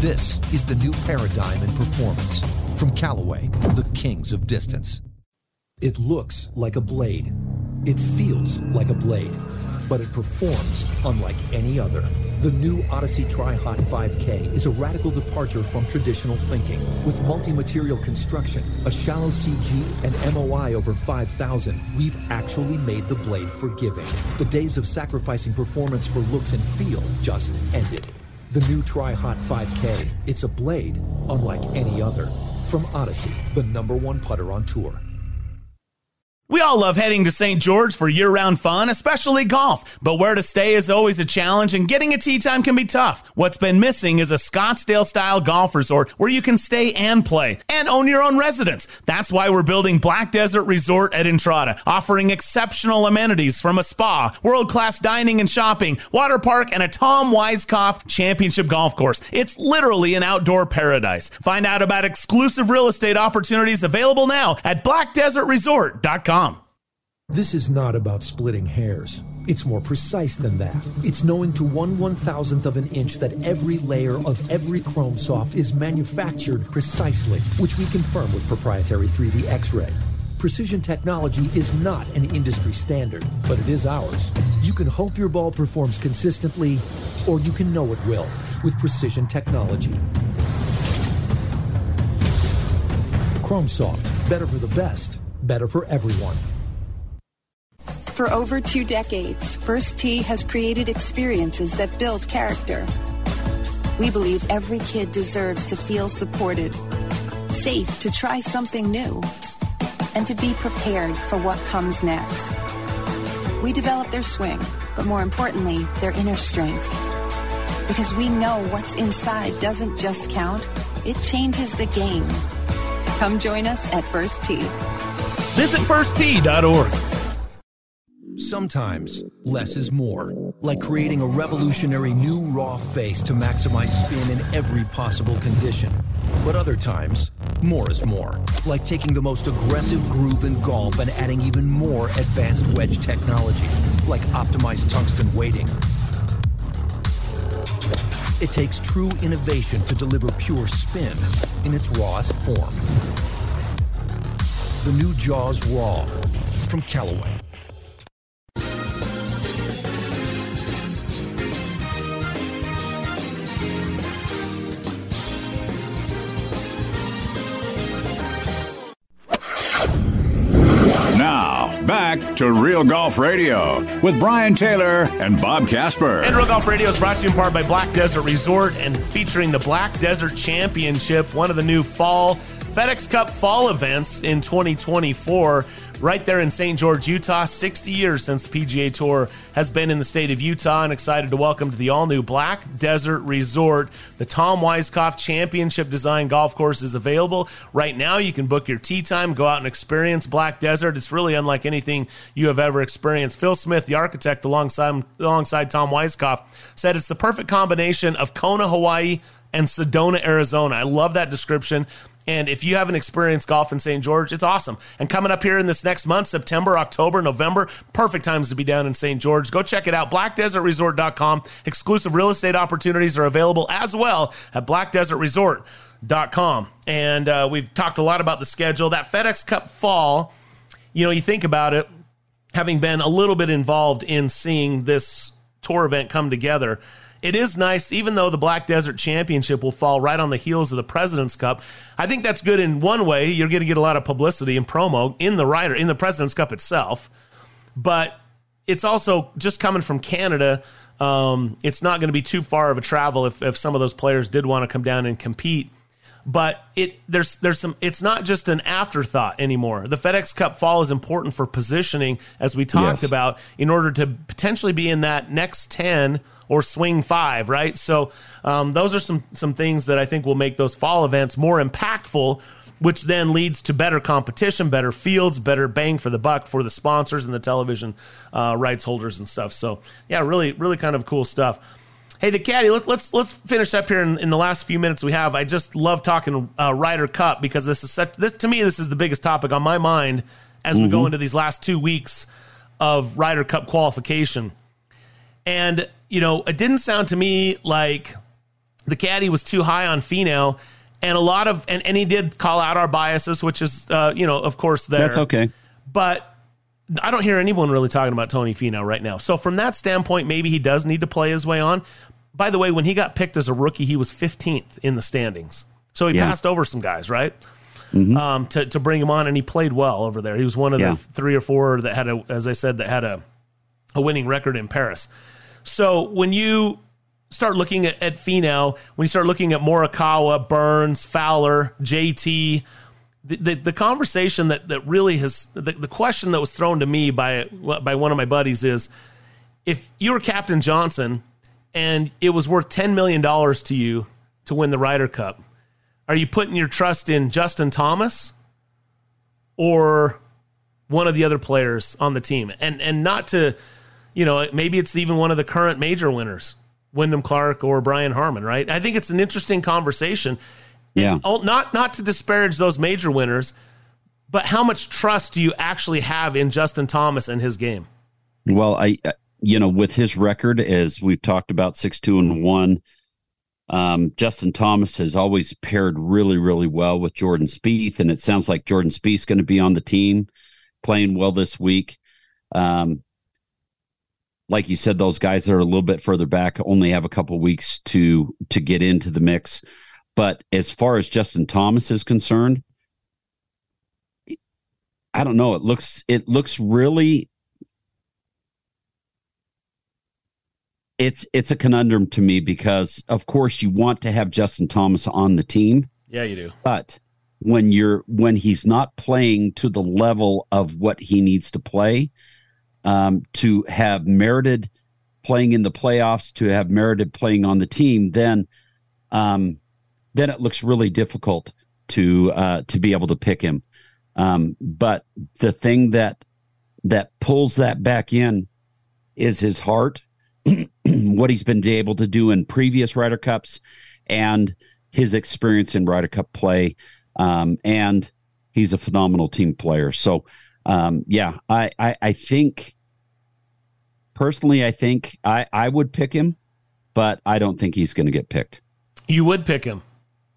This is the new paradigm in performance from Callaway, the kings of distance. It looks like a blade. It feels like a blade, but it performs unlike any other. The new Odyssey Tri Hot 5K is a radical departure from traditional thinking. With multi material construction, a shallow CG, and MOI over 5,000, we've actually made the blade forgiving. The days of sacrificing performance for looks and feel just ended. The new Tri Hot 5K, it's a blade unlike any other. From Odyssey, the number one putter on tour. We all love heading to St. George for year round fun, especially golf. But where to stay is always a challenge, and getting a tee time can be tough. What's been missing is a Scottsdale style golf resort where you can stay and play and own your own residence. That's why we're building Black Desert Resort at Entrada, offering exceptional amenities from a spa, world class dining and shopping, water park, and a Tom Weiskopf championship golf course. It's literally an outdoor paradise. Find out about exclusive real estate opportunities available now at blackdesertresort.com. This is not about splitting hairs. It's more precise than that. It's knowing to one one thousandth of an inch that every layer of every Chrome Soft is manufactured precisely, which we confirm with proprietary 3D X-ray. Precision technology is not an industry standard, but it is ours. You can hope your ball performs consistently, or you can know it will with precision technology. Chrome Soft, better for the best, better for everyone. For over two decades, First Tee has created experiences that build character. We believe every kid deserves to feel supported, safe to try something new, and to be prepared for what comes next. We develop their swing, but more importantly, their inner strength. Because we know what's inside doesn't just count, it changes the game. Come join us at First Tee. Visit firsttee.org. Sometimes less is more, like creating a revolutionary new raw face to maximize spin in every possible condition. But other times, more is more, like taking the most aggressive groove in golf and adding even more advanced wedge technology, like optimized tungsten weighting. It takes true innovation to deliver pure spin in its rawest form. The new Jaws Raw from Callaway. Now, back to Real Golf Radio with Brian Taylor and Bob Casper. And Real Golf Radio is brought to you in part by Black Desert Resort and featuring the Black Desert Championship, one of the new fall FedEx Cup fall events in 2024, right there in St. George, Utah. 60 years since the PGA Tour has been in the state of Utah, and excited to welcome to the all new Black Desert Resort. The Tom Weiskopf Championship Design Golf Course is available. Right now, you can book your tee time, go out and experience Black Desert. It's really unlike anything you have ever experienced. Phil Smith, the architect, alongside, alongside Tom Weiskopf, said it's the perfect combination of Kona, Hawaii, and Sedona, Arizona. I love that description. And if you haven't experienced golf in St. George, it's awesome. And coming up here in this next month, September, October, November, perfect times to be down in St. George. Go check it out, blackdesertresort.com. Exclusive real estate opportunities are available as well at blackdesertresort.com. And uh, we've talked a lot about the schedule. That FedEx Cup fall, you know, you think about it, having been a little bit involved in seeing this tour event come together it is nice, even though the Black Desert Championship will fall right on the heels of the President's Cup. I think that's good in one way. You're going to get a lot of publicity and promo in the rider in the President's Cup itself, but it's also just coming from Canada. Um, it's not going to be too far of a travel if, if some of those players did want to come down and compete. But it there's there's some it's not just an afterthought anymore. The FedEx Cup fall is important for positioning, as we talked yes. about, in order to potentially be in that next ten or swing five, right? So um, those are some some things that I think will make those fall events more impactful, which then leads to better competition, better fields, better bang for the buck for the sponsors and the television uh, rights holders and stuff. So yeah, really, really kind of cool stuff. Hey, the caddy. Let, let's let's finish up here in, in, the last few minutes we have. I just love talking uh, Ryder Cup because this is such. This to me, this is the biggest topic on my mind as mm-hmm. we go mm-hmm. into these last two weeks of Ryder Cup qualification. And you know, it didn't sound to me like the caddy was too high on Finau. And a lot of, and, and he did call out our biases, which is, uh, you know, of course, there. That's okay. But I don't hear anyone really talking about Tony Finau right now. So from that standpoint, maybe he does need to play his way on. By the way, when he got picked as a rookie, he was 15th in the standings. So he yeah. passed over some guys, right? Mm-hmm. Um, to, to bring him on, and he played well over there. He was one of yeah. the three or four that had a, as I said, that had a, a winning record in Paris. So when you start looking at, at Finau, when you start looking at Morikawa, Burns, Fowler, JT, the, the, conversation that, that really has the, the question that was thrown to me by by one of my buddies is if you were Captain Johnson and it was worth ten million dollars to you to win the Ryder Cup, are you putting your trust in Justin Thomas or one of the other players on the team? And and not to you know, maybe it's even one of the current major winners, Wyndham Clark or Brian Harman, right? I think it's an interesting conversation. Yeah. And not not to disparage those major winners, but how much trust do you actually have in Justin Thomas and his game? Well, I you know, with his record as we've talked about 6-2 and 1, um, Justin Thomas has always paired really, really well with Jordan Spieth, and it sounds like Jordan Spieth's going to be on the team, playing well this week. Um, like you said, those guys that are a little bit further back only have a couple weeks to to get into the mix. But as far as Justin Thomas is concerned, I don't know. It looks it looks really it's it's a conundrum to me because of course you want to have Justin Thomas on the team. Yeah, you do. But when you're when he's not playing to the level of what he needs to play, um, to have merited playing in the playoffs, to have merited playing on the team, then um, then it looks really difficult to uh, to be able to pick him. Um, but the thing that that pulls that back in is his heart, what he's been able to do in previous Ryder Cups, and his experience in Ryder Cup play. Um, and he's a phenomenal team player. So, um, yeah, I, I, I think personally, I think I, I would pick him, but I don't think he's going to get picked. You would pick him.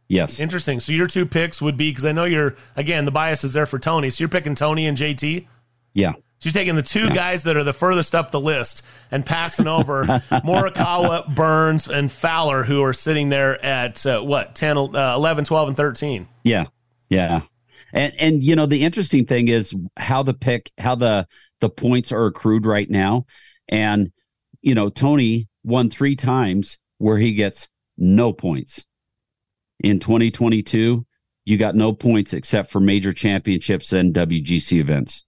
Yes. Interesting. So your two picks would be because I know you're again the bias is there for Tony. So you're picking Tony and JT. Yeah. So you're taking the two yeah. guys that are the furthest up the list and passing over Morikawa, Burns, and Fowler, who are sitting there at uh, what 10, uh, 11, 12, and 13. Yeah. Yeah. And and you know the interesting thing is how the pick how the the points are accrued right now and, you know, Tony won three times where he gets no points. In 2022, you got no points except for major championships and WGC events.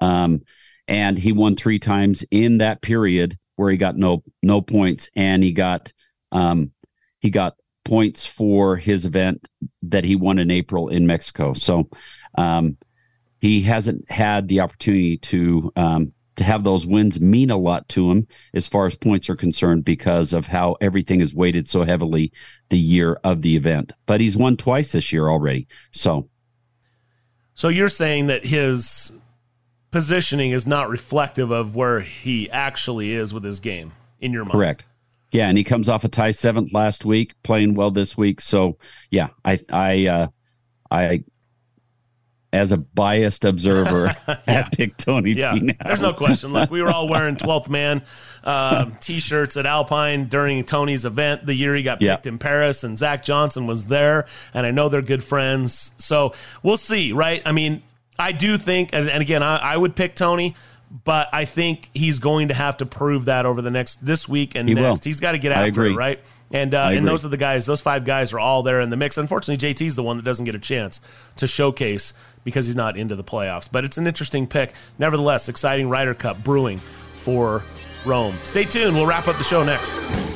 Um, and he won three times in that period where he got no no points, and he got um, he got points for his event that he won in April in Mexico. So um, he hasn't had the opportunity to um, to have those wins mean a lot to him as far as points are concerned because of how everything is weighted so heavily the year of the event. But he's won twice this year already. So So you're saying that his positioning is not reflective of where he actually is with his game in your mind. correct. Yeah, and he comes off a tie seventh last week, playing well this week. So yeah, I I uh I as a biased observer had picked Tony Yeah, Finau. there's no question. Look, we were all wearing 12th man um, t-shirts at Alpine during Tony's event the year he got Yeah. picked in Paris, and Zach Johnson was there, and I know they're good friends. So we'll see, right? I mean, I do think, and, and again, I, I would pick Tony. But I think he's going to have to prove that over the next this week and He will. next. He's got to get after it, right? And uh, and those are the guys. Those five guys are all there in the mix. Unfortunately, JT's the one that doesn't get a chance to showcase because he's not into the playoffs. But it's an interesting pick. Nevertheless, exciting Ryder Cup brewing for Rome. Stay tuned. We'll wrap up the show next.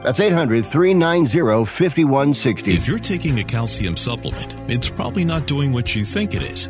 That's 800 390 5160. If you're taking a calcium supplement, it's probably not doing what you think it is.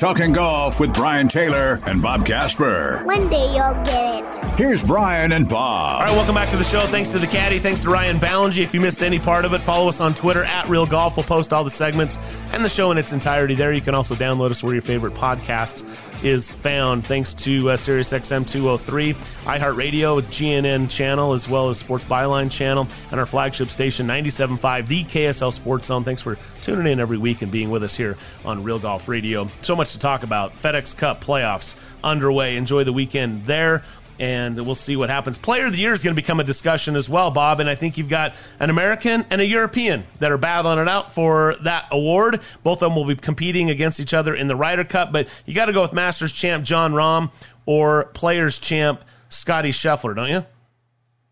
Talking golf with Brian Taylor and Bob Casper. One day you'll get it. Here's Brian and Bob. All right, welcome back to the show. Thanks to the caddy. Thanks to Ryan Ballengee. If you missed any part of it, follow us on Twitter at Real Golf. We'll post all the segments and the show in its entirety there. You can also download us where your favorite podcast is found thanks to uh, SiriusXM 203, iHeartRadio, GNN channel, as well as Sports Byline channel, and our flagship station 97.5, the KSL Sports Zone. Thanks for tuning in every week and being with us here on Real Golf Radio. So much to talk about. FedEx Cup playoffs underway. Enjoy the weekend there and we'll see what happens. Player of the Year is going to become a discussion as well, Bob, and I think you've got an American and a European that are battling it out for that award. Both of them will be competing against each other in the Ryder Cup, but you got to go with Masters champ Jon Rahm or Players champ Scotty Scheffler, don't you?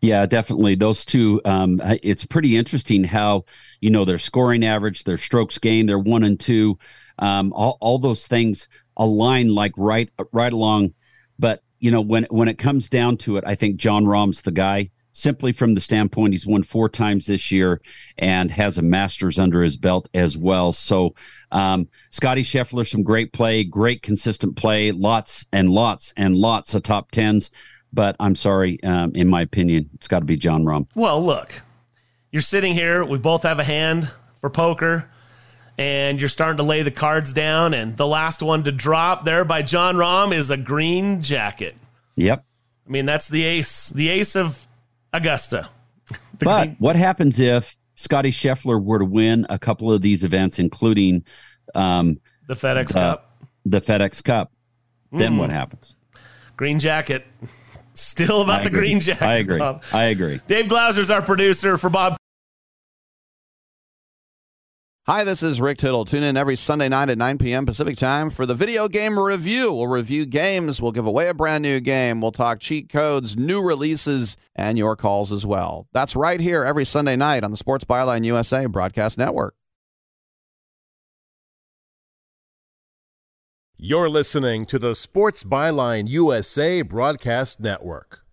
Yeah, definitely. Those two, um, it's pretty interesting how, you know, their scoring average, their strokes gained, their one and two, um, all, all those things align like right, right along. But you know, when when it comes down to it, I think Jon Rahm's the guy. Simply from the standpoint, he's won four times this year and has a Masters under his belt as well. So, um, Scotty Scheffler, some great play, great consistent play, lots and lots and lots of top tens. But I'm sorry, um, in my opinion, it's got to be Jon Rahm. Well, look, you're sitting here. We both have a hand for poker and you're starting to lay the cards down. And the last one to drop there by Jon Rahm is a green jacket. Yep. I mean, that's the ace, the ace of Augusta. but green- what happens if Scotty Scheffler were to win a couple of these events, including um, the FedEx uh, Cup? The FedEx Cup. Then mm. what happens? Green jacket. Still about the green jacket. I agree. Bob. I agree. Dave Glauser's our producer for Bob Hi, this is Rick Tittle. Tune in every Sunday night at 9 p.m. Pacific time for the video game review. We'll review games, we'll give away a brand new game, we'll talk cheat codes, new releases, and your calls as well. That's right here every Sunday night on the Sports Byline USA Broadcast Network. You're listening to the Sports Byline USA Broadcast Network.